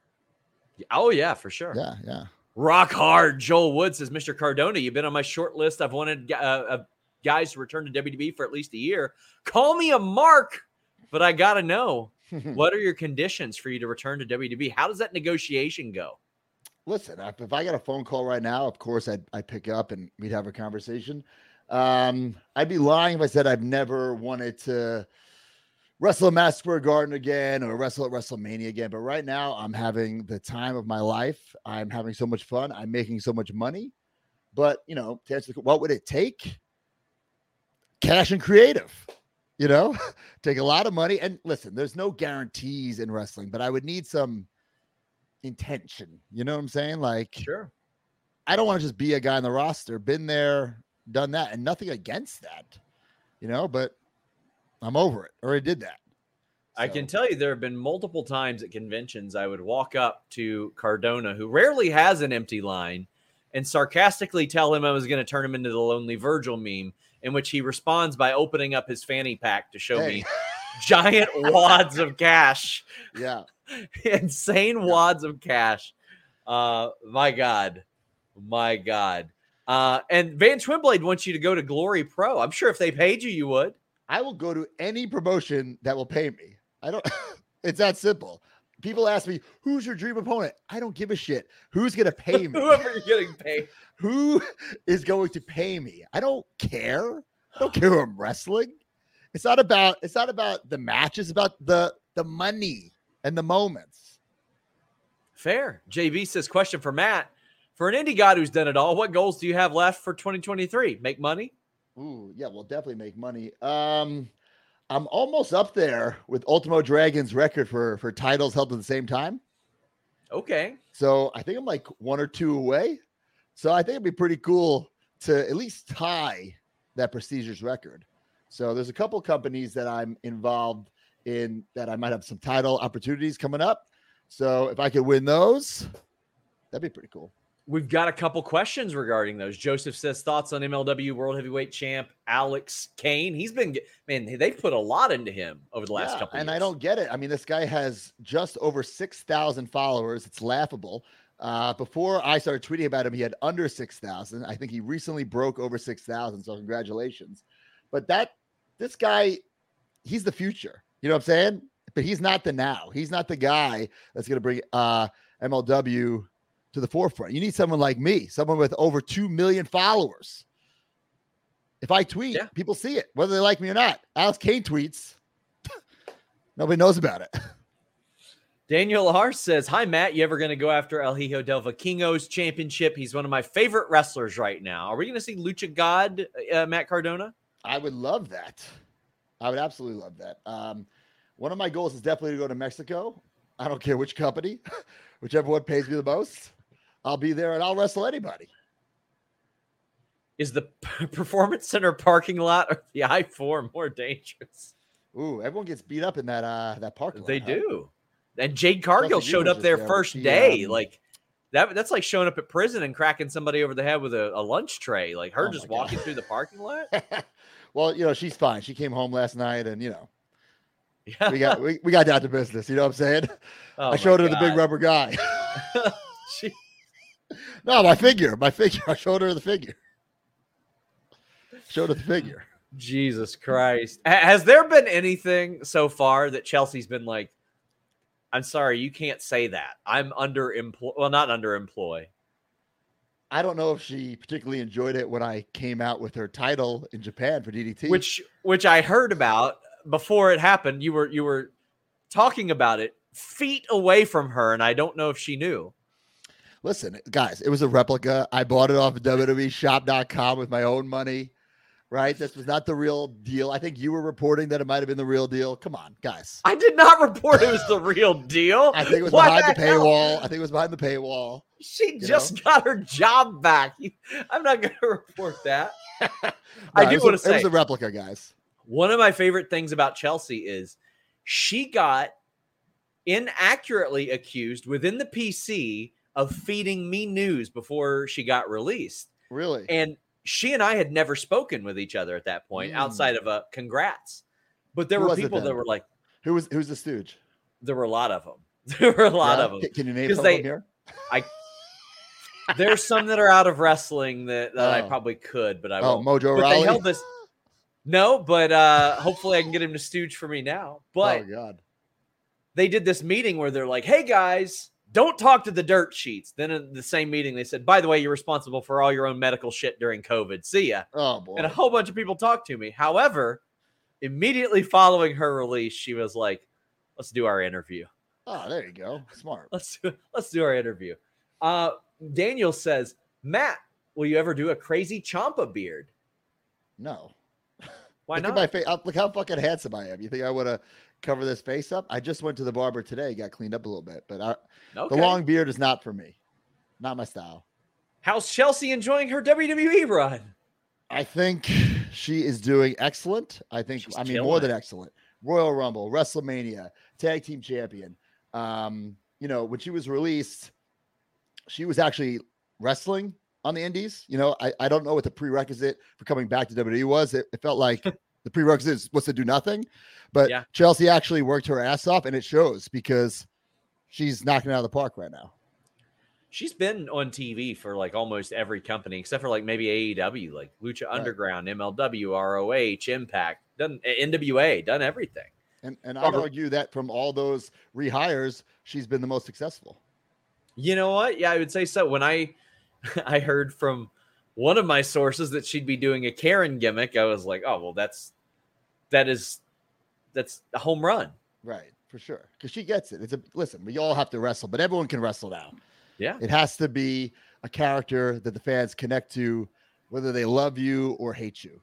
A: oh yeah, for sure.
C: Yeah, yeah.
A: Rock hard. Joel Wood says, Mr. Cardona, you've been on my short list. I've wanted uh, uh, guys to return to WWE for at least a year. Call me a mark, but I got to know [LAUGHS] what are your conditions for you to return to WWE? How does that negotiation go?
C: Listen, if if I got a phone call right now, of course I'd, I'd pick up and we'd have a conversation. Um, I'd be lying if I said I've never wanted to wrestle a Madison Square Garden again or wrestle at WrestleMania again. But right now, I'm having the time of my life. I'm having so much fun. I'm making so much money. But you know, to answer the, what would it take? Cash and creative. You know, [LAUGHS] take a lot of money. And listen, there's no guarantees in wrestling, but I would need some intention. You know what I'm saying? Like,
A: Sure.
C: I don't want to just be a guy on the roster. Been there, done that, and nothing against that, you know. But I'm over it. Already did that.
A: I can tell you there have been multiple times at conventions I would walk up to Cardona, who rarely has an empty line, and sarcastically tell him I was going to turn him into the Lonely Virgil meme, in which he responds by opening up his fanny pack to show
C: Hey.
A: me [LAUGHS] giant wads of cash,
C: yeah. [LAUGHS]
A: insane wads of cash. Uh, my God, my God. Uh, and Van Twinblade wants you to go to Glory Pro. I'm sure if they paid you, you would.
C: I will go to any promotion that will pay me. I don't. [LAUGHS] it's that simple. People ask me, "Who's your dream opponent?" I don't give a shit. Who's gonna [LAUGHS] pay me?
A: Whoever you're getting paid. [LAUGHS]
C: Who is going to pay me? I don't care. I don't care who I'm wrestling. It's not about. It's not about the match. It's about the the money and the moments.
A: Fair. JB says, question for Matt. For an indie god who's done it all, what goals do you have left for 2023? Make money?
C: Ooh, yeah, we'll definitely make money. Um, I'm almost up there with Ultimo Dragon's record for for titles held at the same time.
A: Okay.
C: So I think I'm like one or two away. So I think it'd be pretty cool to at least tie that prestigious record. So there's a couple companies that I'm involved in that I might have some title opportunities coming up. So if I could win those, that'd be pretty cool.
A: We've got a couple questions regarding those. Joseph says thoughts on MLW World Heavyweight Champ Alex Kane. He's been man, they've put a lot into him over the last
C: Yeah,
A: couple.
C: and
A: years.
C: I don't get it. I mean, this guy has just over 6,000 followers. It's laughable. Uh, before I started tweeting about him, he had under 6,000. I think he recently broke over 6,000. So congratulations. But that, this guy, he's the future. You know what I'm saying? But he's not the now. He's not the guy that's going to bring uh, MLW to the forefront. You need someone like me, someone with over 2 million followers. If I tweet,
A: Yeah.
C: people see it, whether they like me or not. Alex Kane tweets. [LAUGHS] Nobody knows about it. [LAUGHS]
A: Daniel R says, Hi, Matt. You ever going to go after El Hijo del Vikingo's championship? He's one of my favorite wrestlers right now. Are we going to see Lucha God, uh, Matt Cardona?
C: I would love that. I would absolutely love that. Um, one of my goals is definitely to go to Mexico. I don't care which company, [LAUGHS] whichever one pays me the most. I'll be there and I'll wrestle anybody.
A: Is the [LAUGHS] Performance Center parking lot or the I 4 more dangerous?
C: Ooh, everyone gets beat up in that uh that park.
A: They do. And Jade Cargill showed up there
C: there,
A: first
C: she,
A: day.
C: um,
A: like that that's like showing up at prison and cracking somebody over the head with a, a lunch tray. Like her
C: Oh
A: just
C: God.
A: walking through the parking lot. [LAUGHS]
C: well, you know, she's fine. She came home last night and you know, [LAUGHS]
A: Yeah.
C: we got we, we got down to business. You know what I'm saying?
A: Oh
C: I showed her the big rubber guy. No, my figure. My figure. [LAUGHS] I showed her the figure. Showed her the figure.
A: Jesus Christ. Has there been anything so far that Chelsea's been like, I'm sorry, you can't say that. I'm underemployed. Well, not underemployed.
C: I don't know if she particularly enjoyed it when I came out with her title in Japan for DDT.
A: which which I heard about before it happened. You were you were talking about it feet away from her, and I don't know if she knew.
C: Listen, guys, it was a replica. I bought it off of WWEshop.com with my own money. Right, this was not the real deal. I think you were reporting that it might have been the real deal. Come on, guys.
A: I did not report it was the real deal.
C: I think it was
A: What
C: behind the,
A: the
C: paywall. I think it was behind the paywall.
A: She just got her job back. I'm not going [LAUGHS] to report that. [LAUGHS] I do
C: it was a-
A: want to say
C: It was a replica, guys.
A: one of my favorite things about Chelsea is she got inaccurately accused within the PC of feeding me news before she got released.
C: Really?
A: And she and I had never spoken with each other at that point
C: Mm.
A: outside of a congrats. But there
C: Who
A: were people that were like,
C: Who was who's the stooge?
A: there were a lot of them. [LAUGHS] There were a lot
C: Yeah?
A: of them.
C: Can- you name some
A: they-
C: here? [LAUGHS]
A: There's some that are out of wrestling that, that I
C: Oh.
A: probably could, but I
C: Oh,
A: won't.
C: Mojo
A: But
C: Rawley.
A: they held this. No, but uh hopefully I can get him to stooge for me now. But
C: oh God.
A: they did this meeting where they're like, "Hey guys, don't talk to the dirt sheets." Then in the same meeting, they said, "By the way, you're responsible for all your own medical shit during COVID. See ya."
C: Oh boy.
A: And a whole bunch of people talked to me. However, immediately following her release, she was like, "Let's do our interview.
C: oh, there you go. Smart.
A: Let's do, let's do our interview." Uh, Daniel says, "Matt, will you ever do a crazy champa beard?
C: No.
A: Why
C: look
A: not?"
C: At my face. Look how fucking handsome I am. You think I would have cover this face up? I just went to the barber today, got cleaned up a little bit, but I,
A: Okay.
C: the long beard is not for me. Not my style.
A: How's Chelsea enjoying her WWE run?
C: I think she is doing excellent. I think
A: She's
C: I mean
A: killing
C: more than excellent. Royal Rumble, WrestleMania, Tag Team Champion. Um, you know, when she was released, she was actually wrestling on the indies. You know, I, I don't know what the prerequisite for coming back to WWE was. It, it felt like [LAUGHS] the prerequisite is, was to do nothing. But
A: Yeah.
C: Chelsea actually worked her ass off, and it shows because she's knocking it out of the park right now.
A: She's been on TV for like almost every company except for like maybe AEW, like Lucha Underground, MLW, ROH, Impact, done NWA, done everything.
C: And and oh,
A: I'd
C: argue that from all those rehires, she's been the most successful.
A: You know what? Yeah, I would say so. When I [LAUGHS] I heard from one of my sources that she'd be doing a Karen gimmick, I was like, oh well, that's that is that's a home run.
C: Right, for sure. Because she gets it. It's a listen, we all have to wrestle, but everyone can wrestle now.
A: Yeah.
C: It has to be a character that the fans connect to, whether they love you or hate you.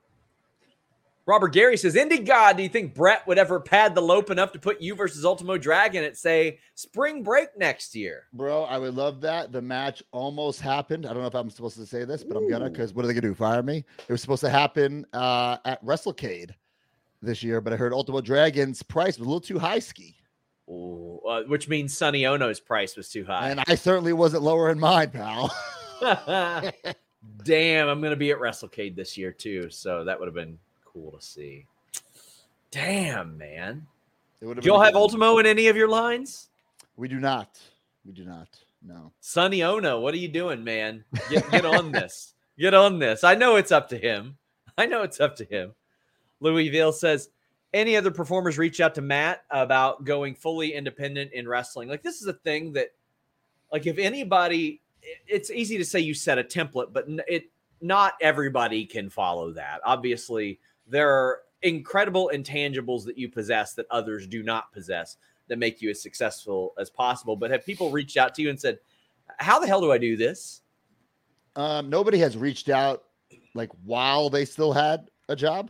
A: Robert Gary says, Indie God, do you think Brett would ever pad the lope enough to put you versus Ultimo Dragon at say spring break next year?
C: Bro, I would love that. The match almost happened. I don't know if I'm supposed to say this, but I'm gonna because what are they gonna do? Fire me? It was supposed to happen uh at WrestleCade this year, but I heard Ultimo Dragon's price was a little too high ski.
A: Ooh, uh, which means Sonny Onoo's price was too high.
C: And I certainly wasn't lowering mine, pal. [LAUGHS] [LAUGHS]
A: Damn, I'm gonna be at WrestleCade this year too, so that would have been cool to see. Damn, man.
C: It
A: Do y'all have. Ultimo in any of your lines?
C: We do not. We do not. No.
A: Sonny Onoo, what are you doing, man? Get, get on this. Get on this. I know it's up to him. I know it's up to him. Louisville says, any other performers reach out to Matt about going fully independent in wrestling? Like, this is a thing that, like, if anybody, it's easy to say you set a template, but it not everybody can follow that. Obviously, there are incredible intangibles that you possess that others do not possess that make you as successful as possible. But have people reached out to you and said, "How the hell do I do this?"
C: Um, nobody has reached out like while they still had a job,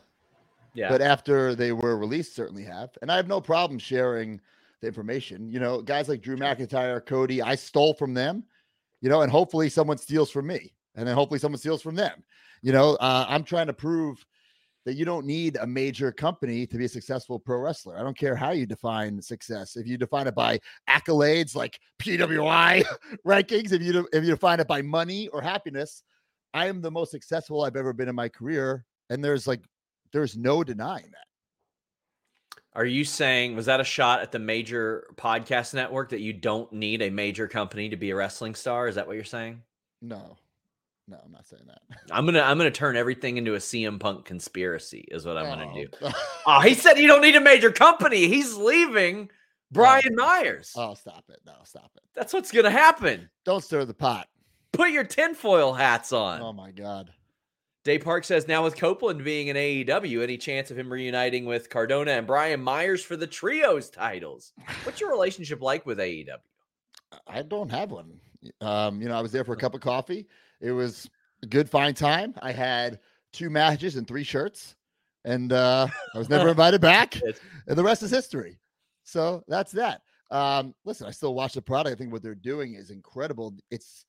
A: Yeah,
C: but after they were released, certainly have. And I have no problem sharing the information. You know, guys like Drew McIntyre, Cody, I stole from them, you know, and hopefully someone steals from me. And then hopefully someone steals from them. You know, uh, I'm trying to prove that you don't need a major company to be a successful pro wrestler. I don't care how you define success. If you define it by accolades like PWI [LAUGHS] rankings, if you if you define it by money or happiness, I am the most successful I've ever been in my career, and there's like there's no denying that.
A: Are you saying was that a shot at the major podcast network that you don't need a major company to be a wrestling star? Is that what you're saying?
C: No, no, I'm not saying that. [LAUGHS]
A: I'm gonna I'm gonna turn everything into a CM Punk conspiracy. Is what I'm gonna do.
C: Oh. [LAUGHS]
A: Oh, he said you don't need a major company. He's leaving Brian Myers.
C: oh, stop it! No, stop it!
A: That's what's gonna happen.
C: Don't stir the pot.
A: Put your tinfoil hats on.
C: Oh my god.
A: Day Park says now with Copeland being in AEW, any chance of him reuniting with Cardona and Brian Myers for the trios titles? What's your relationship like with AEW?
C: I don't have one. Um, you know, I was there for a cup of coffee. It was a good fine time. I had two matches and three shirts, and uh, I was never [LAUGHS] invited back. And the rest is history. So that's that. Um, listen, I still watch the product. I think what they're doing is incredible. It's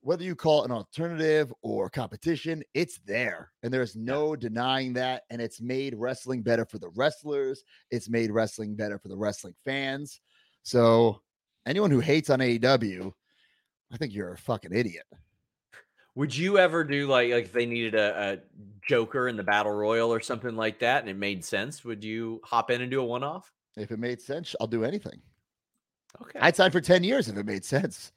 C: whether you call it an alternative or competition, it's there. And there's no denying that. And it's made wrestling better for the wrestlers, it's made wrestling better for the wrestling fans. So, anyone who hates on AEW, I think you're a fucking idiot.
A: Would you ever do like like if they needed a, a Joker in the battle royal or something like that, and it made sense? Would you hop in and do a one off?
C: If it made sense, I'll do anything.
A: Okay,
C: I'd sign for ten years if it made sense.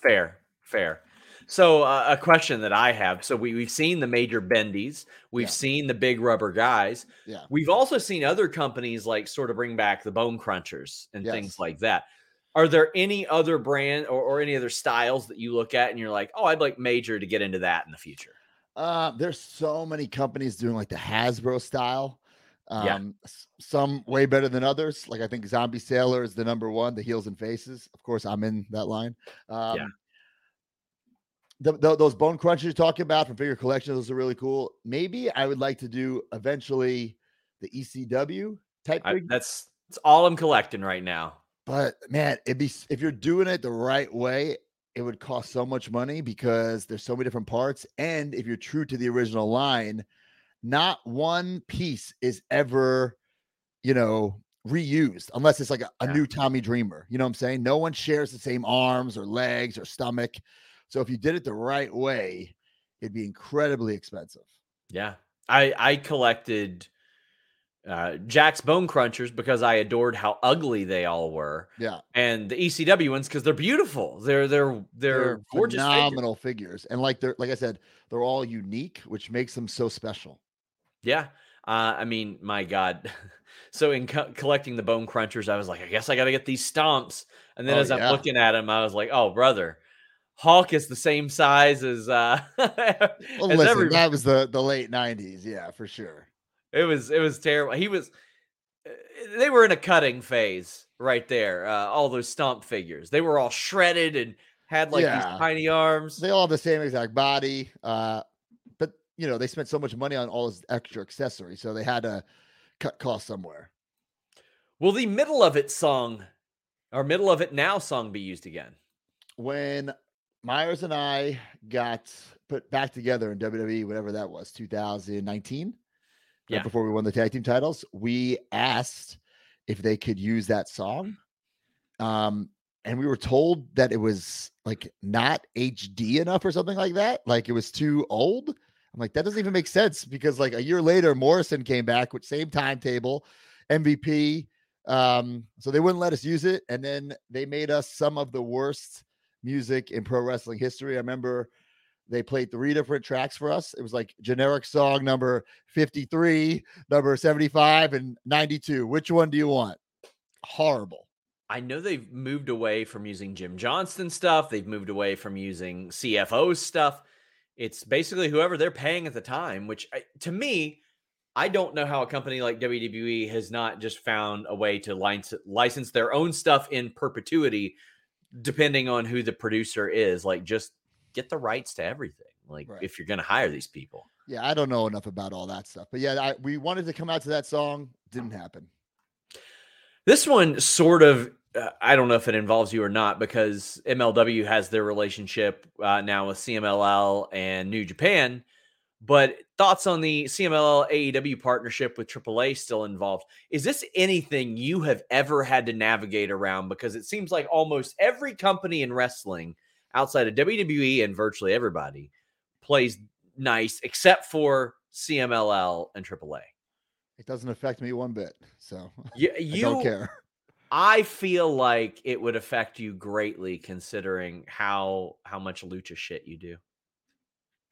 A: fair, fair. So uh, a question that I have: so we we've seen the major bendies, we've
C: Yeah.
A: seen the big rubber guys,
C: Yeah.
A: we've also seen other companies like sort of bring back the bone crunchers and
C: Yes.
A: things like that. Are there any other brand or, or any other styles that you look at and you're like, oh, I'd like major to get into that in the future?
C: Uh, there's so many companies doing like the Hasbro style. Um,
A: Yeah.
C: some way better than others. Like I think Zombie Sailor is the number one, the heels and faces. Of course, I'm in that line. Um, the, the- those bone crunches you're talking about from figure collection, those are really cool. Maybe I would like to do eventually the ECW type
A: I, that's that's all I'm collecting right now.
C: but man, it'd be if you're doing it the right way, it would cost so much money because there's so many different parts. And if you're true to the original line, not one piece is ever, you know, reused unless it's like a, a
A: Yeah.
C: new Tommy Dreamer. You know what I'm saying? No one shares the same arms or legs or stomach. So if you did it the right way, it'd be incredibly expensive.
A: Yeah. I I collected uh Jakks Bone Crunchers because I adored how ugly they all were.
C: Yeah.
A: And the ECW ones because they're beautiful. They're they're they're, gorgeous. figures.
C: phenomenal figures. And like they're like I said, they're all unique, which makes them so special.
A: Yeah. Uh, I mean, my God. [LAUGHS] So in co- collecting the bone crunchers, I was like, I guess I got to get these stomps. And then
C: Oh,
A: as I'm looking at them, I was like, oh, brother, Hawk is the same size as uh [LAUGHS]
C: Well,
A: as
C: listen,
A: everybody.
C: that was the the late '90s, yeah, for sure.
A: It was it was terrible. He was uh, they were in a cutting phase right there. Uh, all those stomp figures. They were all shredded and had like
C: Yeah.
A: these tiny arms.
C: They all have the same exact body, uh, but you know they spent so much money on all this extra accessories, so they had to cut costs somewhere.
A: Will the middle of it song or middle of it now song be used again?
C: When Myers and I got put back together in WWE, whatever that was, 2019, right
A: Yeah.
C: before we won the tag team titles, we asked if they could use that song. Um, and we were told that it was like not HD enough or something like that. Like it was too old. I'm like, that doesn't even make sense because like a year later, Morrison came back with same timetable, MVP. Um, so they wouldn't let us use it. And then they made us some of the worst music in pro wrestling history. I remember they played three different tracks for us. It was like generic song number 53, number 75, and 92. Which one do you want? Horrible.
A: I know they've moved away from using Jim Johnston stuff. They've moved away from using CFO stuff. It's basically whoever they're paying at the time, which I, to me, I don't know how a company like WWE has not just found a way to license, license their own stuff in perpetuity, depending on who the producer is. Like, just get the rights to everything. Like,
C: Right.
A: if you're going to hire these people.
C: Yeah, I don't know enough about all that stuff. But yeah, I, we wanted to come out to that song. Didn't happen.
A: This one sort of, uh, I don't know if it involves you or not, because MLW has their relationship uh, now with CMLL and New Japan. But thoughts on the CMLL AEW partnership with AAA still involved? Is this anything you have ever had to navigate around? Because it seems like almost every company in wrestling outside of WWE and virtually everybody plays nice, except for CMLL and AAA.
C: It doesn't affect me one bit. So [LAUGHS]
A: You,
C: I
A: you
C: don't care. [LAUGHS]
A: I feel like it would affect you greatly considering how how much lucha shit you do.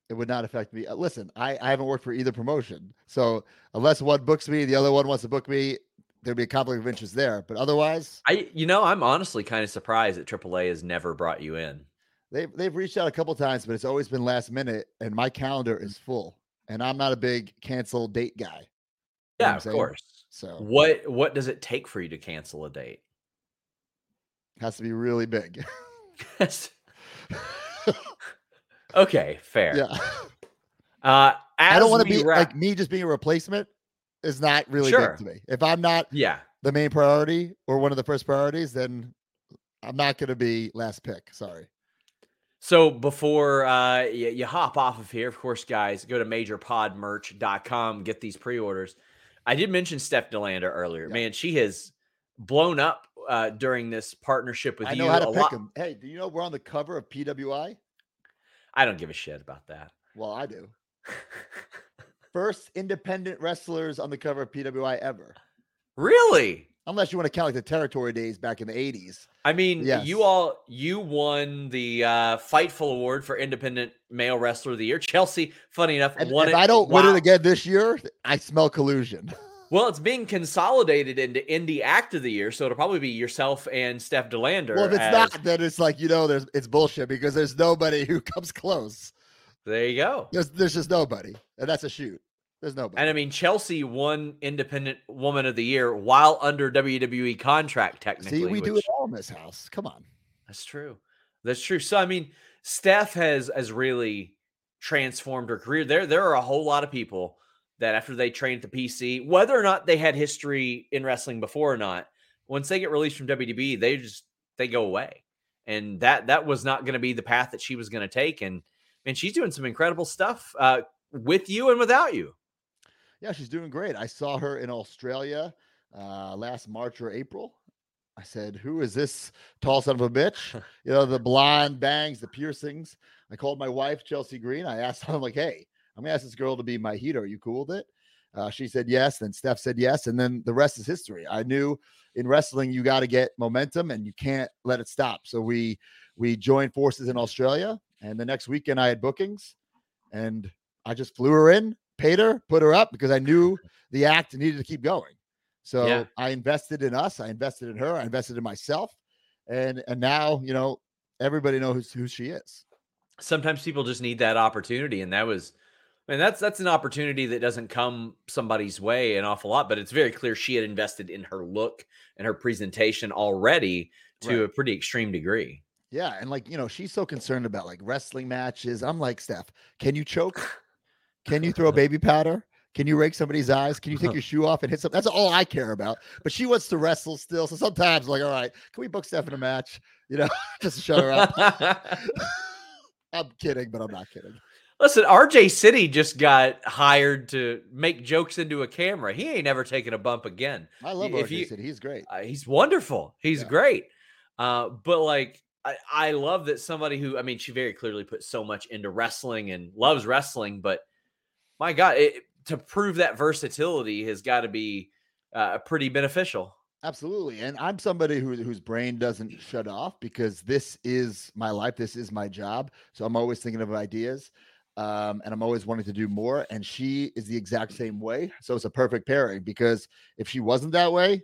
C: It would not affect me. Uh, Listen, I, I haven't worked for either promotion. So unless one books me, the other one wants to book me, there'd be a conflict of interest there. But otherwise,
A: I you know, I'm honestly kind of surprised that AAA has never brought you in.
C: They've they've reached out a couple times, but it's always been last minute, and my calendar is full, and I'm not a big cancel date guy. You
A: Yeah, of course.
C: So
A: What what does it take for you to cancel a date?
C: has to be really big. [LAUGHS] [LAUGHS]
A: okay, fair.
C: yeah,
A: Uh,
C: I don't want to be
A: wrap-
C: like me. Just being a replacement is not really
A: Sure.
C: big to me. If I'm not
A: Yeah.
C: the main priority or one of the first priorities, then I'm not going to be last pick. Sorry.
A: So before uh, you, you hop off of here, of course, guys, go to majorpodmerch.com, get these pre-orders. I did mention Steph De Lander earlier.
C: Yeah.
A: Man, she has blown up uh, during this partnership with
C: I
A: you.
C: know how to pick
A: lot-
C: them. Hey, do you know we're on the cover of PWI?
A: I don't give a shit about that.
C: Well, I do. [LAUGHS] First independent wrestlers on the cover of PWI ever.
A: really?
C: Unless you want to count like the territory days back in the 80s.
A: I mean,
C: Yes.
A: you all you won the uh, Fightful Award for Independent Male Wrestler of the Year. Chelsea, funny enough,
C: And
A: won
C: if
A: it.
C: I don't win it again this year, I smell collusion. [LAUGHS]
A: Well, it's being consolidated into Indie Act of the Year, so it'll probably be yourself and Steph De Lander.
C: well, if it's
A: as-
C: not, then it's like, you know, there's it's bullshit because there's nobody who [LAUGHS] comes close.
A: there you go.
C: There's there's just nobody. And that's a shoot. There's nobody.
A: And I mean, Chelsea won Independent Woman of the Year while under WWE contract. Technically,
C: See, we do it all in this house. Come on.
A: That's true. That's true. So I mean, Steph has has really transformed her career. There there are a whole lot of people that after they train at the PC, whether or not they had history in wrestling before or not, once they get released from WDB, they just they go away. And that that was not going to be the path that she was going to take. And and she's doing some incredible stuff uh, with you and without you.
C: Yeah, she's doing great. I saw her in Australia uh, last March or April. I said, "Who is this tall son of a bitch?" [LAUGHS] You know, the blonde bangs, the piercings. I called my wife, Chelsea Green. I asked her, I'm like, "Hey, I'm gonna ask this girl to be my heater. Are you cool with it?" Uh, she said yes. Then Steph said yes, and then the rest is history. I knew in wrestling you got to get momentum, and you can't let it stop. So we we joined forces in Australia, and the next weekend I had bookings, and I just flew her in, paid her, put her up because I knew [LAUGHS] the act needed to keep going. So
A: Yeah.
C: I invested in us, I invested in her, I invested in myself, and and now you know everybody knows who she is.
A: sometimes people just need that opportunity and that was and that's that's an opportunity that doesn't come somebody's way an awful lot but it's very clear she had invested in her look and her presentation already to
C: Right.
A: a pretty extreme degree
C: Yeah, and like you know, she's so concerned about like wrestling matches. I'm like, Steph, can you choke? Can you throw baby powder? Can you rake somebody's eyes? Can you take [LAUGHS] your shoe off and hit something? That's all I care about. But she wants to wrestle still. So sometimes, like, all right, can we book Steph in a match? You know, [LAUGHS] just to shut her up. [LAUGHS] I'm kidding, but I'm not kidding.
A: Listen rj city just got hired to make jokes into a camera he ain't never taken a bump again
C: I love
A: If
C: RJ
A: you-
C: City. He's great.
A: Uh, he's wonderful. He's
C: Yeah.
A: great. Uh, but like, I, I love that somebody who, I mean, she very clearly put so much into wrestling and loves wrestling, but my God, it, to prove that versatility has got to be uh, pretty beneficial.
C: Absolutely. And I'm somebody who, whose brain doesn't shut off because this is my life. This is my job. So I'm always thinking of ideas um, and I'm always wanting to do more. And she is the exact same way. So it's a perfect pairing because if she wasn't that way,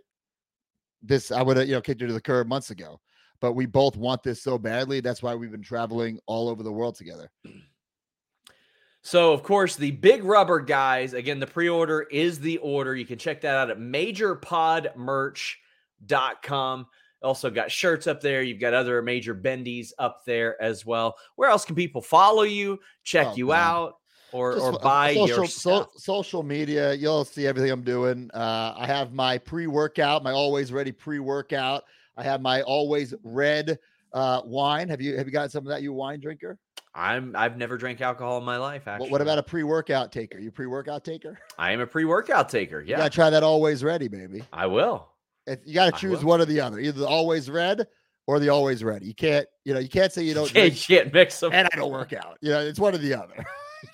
C: this I would have, you know, kicked her to the curb months ago. But we both want this so badly. That's why we've been traveling all over the world together.
A: So, of course, the Big Rubber guys, again, the pre order is the order. You can check that out at majorpodmerch.com. Also, got shirts up there. You've got other major bendies up there as well. Where else can people follow you, check
C: Oh,
A: you
C: man.
A: out, or,
C: Just
A: or buy
C: social,
A: your
C: so- social media. You'll see everything I'm doing. Uh, I have my pre-workout, my always ready pre-workout. I have my always red uh, wine. Have you have you got some of that? You wine drinker?
A: I'm I've never drank alcohol in my life. Actually,
C: What, about a pre-workout taker? You pre-workout taker?
A: I am a pre-workout taker.
C: You
A: Yeah,
C: gotta try that always ready, baby.
A: I will.
C: If you gotta choose one or the other, either the always red or the always ready. You can't, you know, you can't say you don't
A: Can't,
C: drink
A: can't mix them.
C: and I don't work out. You know, it's one or the other. [LAUGHS] you know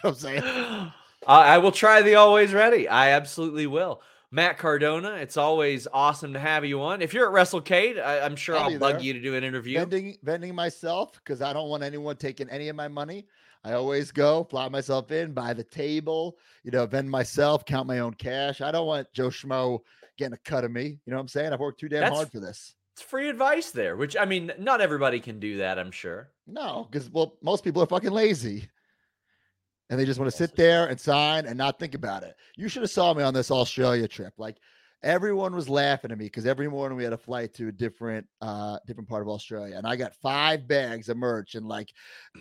C: what I'm saying? [GASPS]
A: I, I will try the always ready. I absolutely will. Matt Cardona, it's always awesome to have you on. If you're at WrestleCade, I, I'm sure
C: I'll
A: I'll bug
C: there.
A: you to do an interview.
C: vending vending myself because I don't want anyone taking any of my money. I always go fly myself in, buy the table, you know, vend myself, count my own cash. I don't want Joe Schmo getting a cut of me. You know what I'm saying? I've worked too damn
A: That's
C: hard for this.
A: It's free advice there, which I mean, not everybody can do that, I'm sure.
C: No, because well, most people are fucking lazy. And they just want to sit there and sign and not think about it. You should have saw me on this Australia trip. Like everyone was laughing at me because every morning we had a flight to a different uh different part of Australia. And I got five bags of merch and like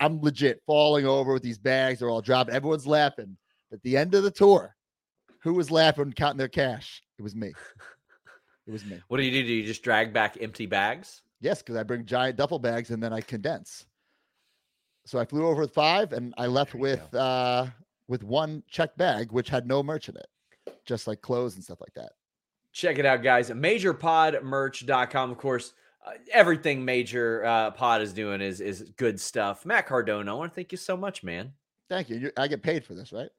C: I'm legit falling over with these bags. They're all dropping. Everyone's laughing. At the end of the tour, who was laughing counting their cash? It was me. It was me. [LAUGHS]
A: What do you do? Do you just drag back empty bags?
C: Yes, because I bring giant duffel bags and then I condense. So I flew over with five and I left with uh with one checked bag which had no merch in it. Just like clothes and stuff like that.
A: Check it out, guys. MajorPodMerch.com. Of course, uh, everything Major uh, Pod is doing is is good stuff. Matt Cardona, I want to thank you so much, man.
C: Thank you. You- I get paid for this, right?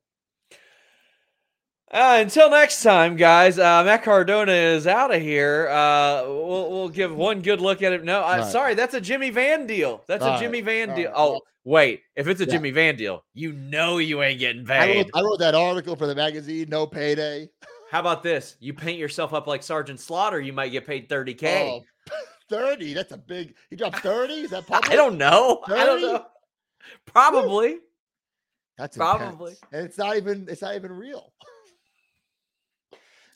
A: Uh, until next time, guys. Uh, Matt Cardona is out of here. Uh, we'll, we'll give one good look at it. No, I'm
C: All right.
A: sorry, that's a Jimmy Van deal. That's
C: All
A: a. Jimmy Van deal. Oh, wait, if it's a
C: Yeah.
A: Jimmy Van deal, you know you ain't getting
C: I wrote, I wrote that article for the magazine, no payday. [LAUGHS]
A: How about this? You paint yourself up like Sergeant Slaughter, you might get paid 30k.
C: Oh, [LAUGHS] 30. That's a big he dropped 30. Is that [LAUGHS] public?
A: I don't know. I don't know. Probably.
C: That's
A: Probably.
C: intense. And it's not even it's not even real.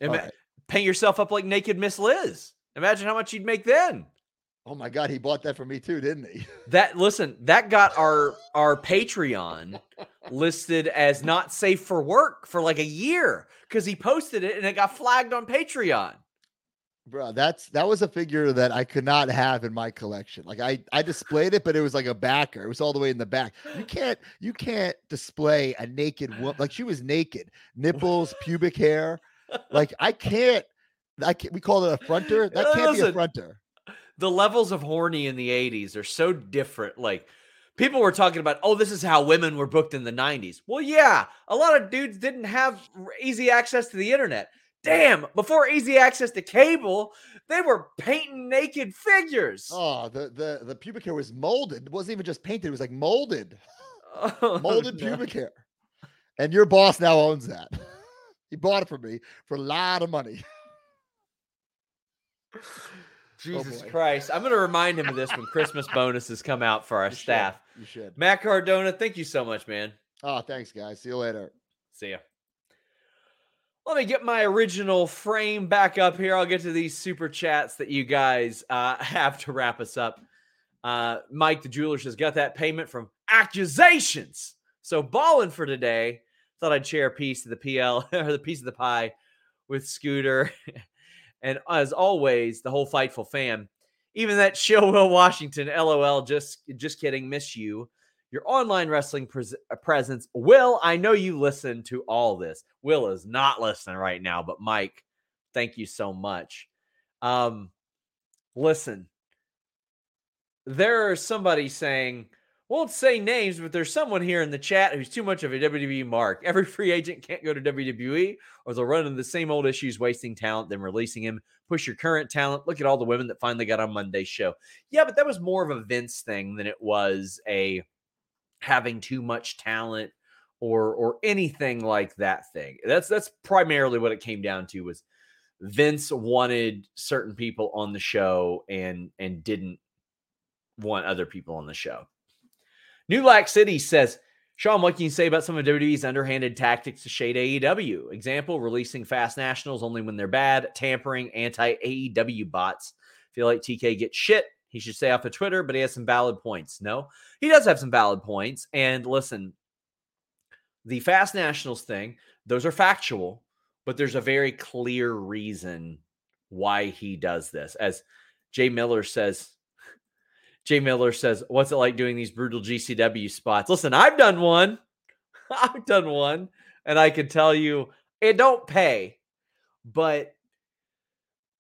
A: Ima-
C: right.
A: Paint yourself up like naked Miss Liz. Imagine how much you'd make then.
C: Oh my god, he bought that for me too, didn't he? [LAUGHS]
A: That listen, that got our our Patreon listed as not safe for work for like a year because he posted it and it got flagged on Patreon.
C: Bro, that's that was a figure that I could not have in my collection. Like I I displayed it, but it was like a backer. It was all the way in the back. You can't you can't display a naked woman like she was naked, nipples, pubic hair. Like I can't. I can't. We call it a fronter. That uh, can't be a
A: Listen.
C: fronter.
A: The levels of horny in the 80s are so different. Like people were talking about, oh, this is how women were booked in the 90s. Well, yeah, a lot of dudes didn't have easy access to the internet. Damn, before easy access to cable, they were painting naked figures.
C: Oh, the the the pubic hair was molded. It wasn't even just painted. It was like molded, [LAUGHS]
A: Oh,
C: molded
A: no.
C: pubic hair. And your boss now owns that. He bought it for me for a lot of money. [LAUGHS]
A: Jesus
C: boy.
A: Christ. I'm going to remind him of this when Christmas bonuses come out for our
C: You should.
A: staff.
C: You should.
A: Matt Cardona, thank you so much, man.
C: Oh, thanks, guys. See you later.
A: See ya. Let me get my original frame back up here. I'll get to these super chats that you guys uh, [LAUGHS] have to wrap us up. Uh, Mike the jeweler says, got that payment from accusations. So balling for today. Thought I'd share a piece of the PL [LAUGHS] or the piece of the pie with Scooter. [LAUGHS] and as always, the whole Fightful fam. Even that [LAUGHS] show, Will Washington, LOL, just just kidding, miss you your online wrestling pres- uh, presence. Will, I know you listen to all this. Will is not listening right now, but Mike, thank you so much. Um, listen, there's somebody saying, won't say names, but there's someone here in the chat who's too much of a WWE mark. [LAUGHS] Every free agent can't go to WWE or they'll run into the same old issues, wasting talent, then releasing him. Push your current talent. Look at all the women that finally got on Monday's show. Yeah, but that was more of a Vince thing than it was a having too much talent or or anything like that thing. That's that's primarily what it came down to was Vince wanted certain people on the show and and didn't want other people on the show. New Lack City says, Sean, what can you say about some of WWE's underhanded tactics to shade AEW? Example, releasing fast nationals only when they're bad, tampering anti AEW bots. Feel like TK gets shit. He should stay off of Twitter, but he has some valid points. No, he does have some valid points. And listen, the fast nationals thing, those are factual, but there's a very clear reason why he does this. As Jay Miller says, Jay Miller says, What's it like doing these brutal GCW spots? Listen, I've done one. [LAUGHS] I've done one, and I can tell you it don't pay, but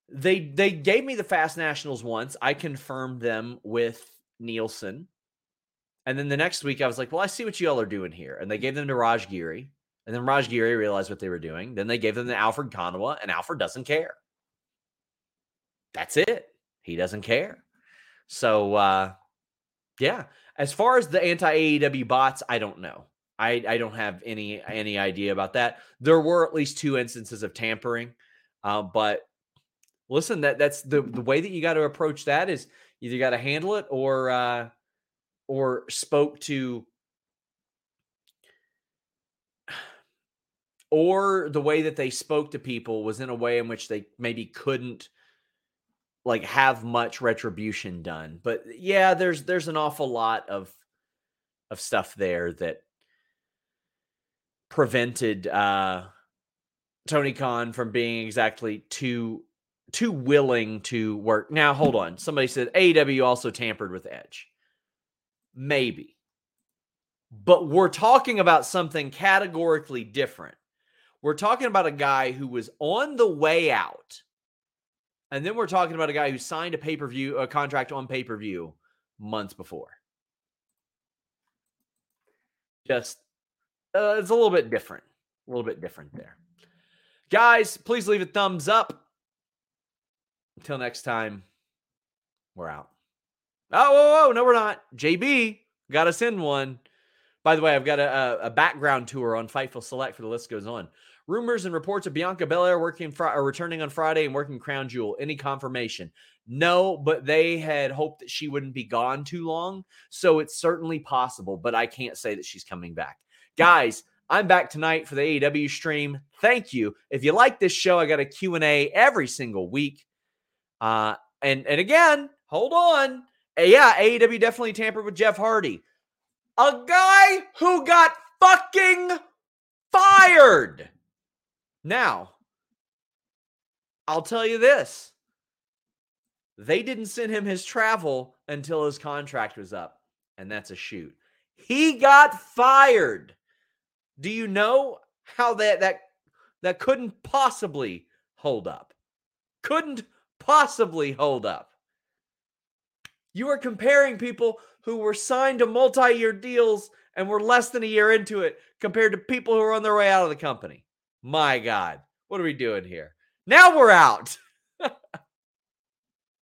A: they they gave me the fast nationals once. I confirmed them with Nielsen. And then the next week I was like, well, I see what y'all are doing here. And they gave them to Raj Giri. And then Raj Giri realized what they were doing. Then they gave them to Alfred Konuwa, and Alfred doesn't care. That's it. He doesn't care. So uh yeah. As far as the anti-AEW bots, I don't know. I, I don't have any any idea about that. There were at least two instances of tampering, uh, but listen, that that's the the way that you got to approach that is either got to handle it or uh or spoke to [SIGHS] or the way that they spoke to people was in a way in which they maybe couldn't like have much retribution done. But yeah, there's there's an awful lot of of stuff there that prevented uh Tony Khan from being exactly too too willing to work. Now, hold on. Somebody said AEW also tampered with Edge. Maybe. But we're talking about something categorically different. We're talking about a guy who was on the way out. And then we're talking about a guy who signed a pay-per-view a contract on pay-per-view months before. Just uh, it's a little bit different. A little bit different there. Guys, please leave a thumbs up. Until next time, we're out. Oh, whoa, whoa, no, we're not. JB, got to send one. By the way, I've got a, a, background tour on Fightful Select for the list goes on. Rumors and reports of Bianca Belair working fr- or returning on Friday and working Crown Jewel. Any confirmation? No, but they had hoped that she wouldn't be gone too long, so it's certainly possible. But I can't say that she's coming back, guys. I'm back tonight for the AEW stream. Thank you. If you like this show, I got a Q&A every single week. Uh, and and again, hold on. Uh, yeah, AEW definitely tampered with Jeff Hardy. A guy who got fucking fired. Now, I'll tell you this. They didn't send him his travel until his contract was up, and that's a shoot. He got fired. Do you know how that that that couldn't possibly hold up? Couldn't possibly hold up. You are comparing people who were signed to multi year deals and were less than a year into it compared to people who are on their way out of the company. My God, what are we doing here? Now we're out.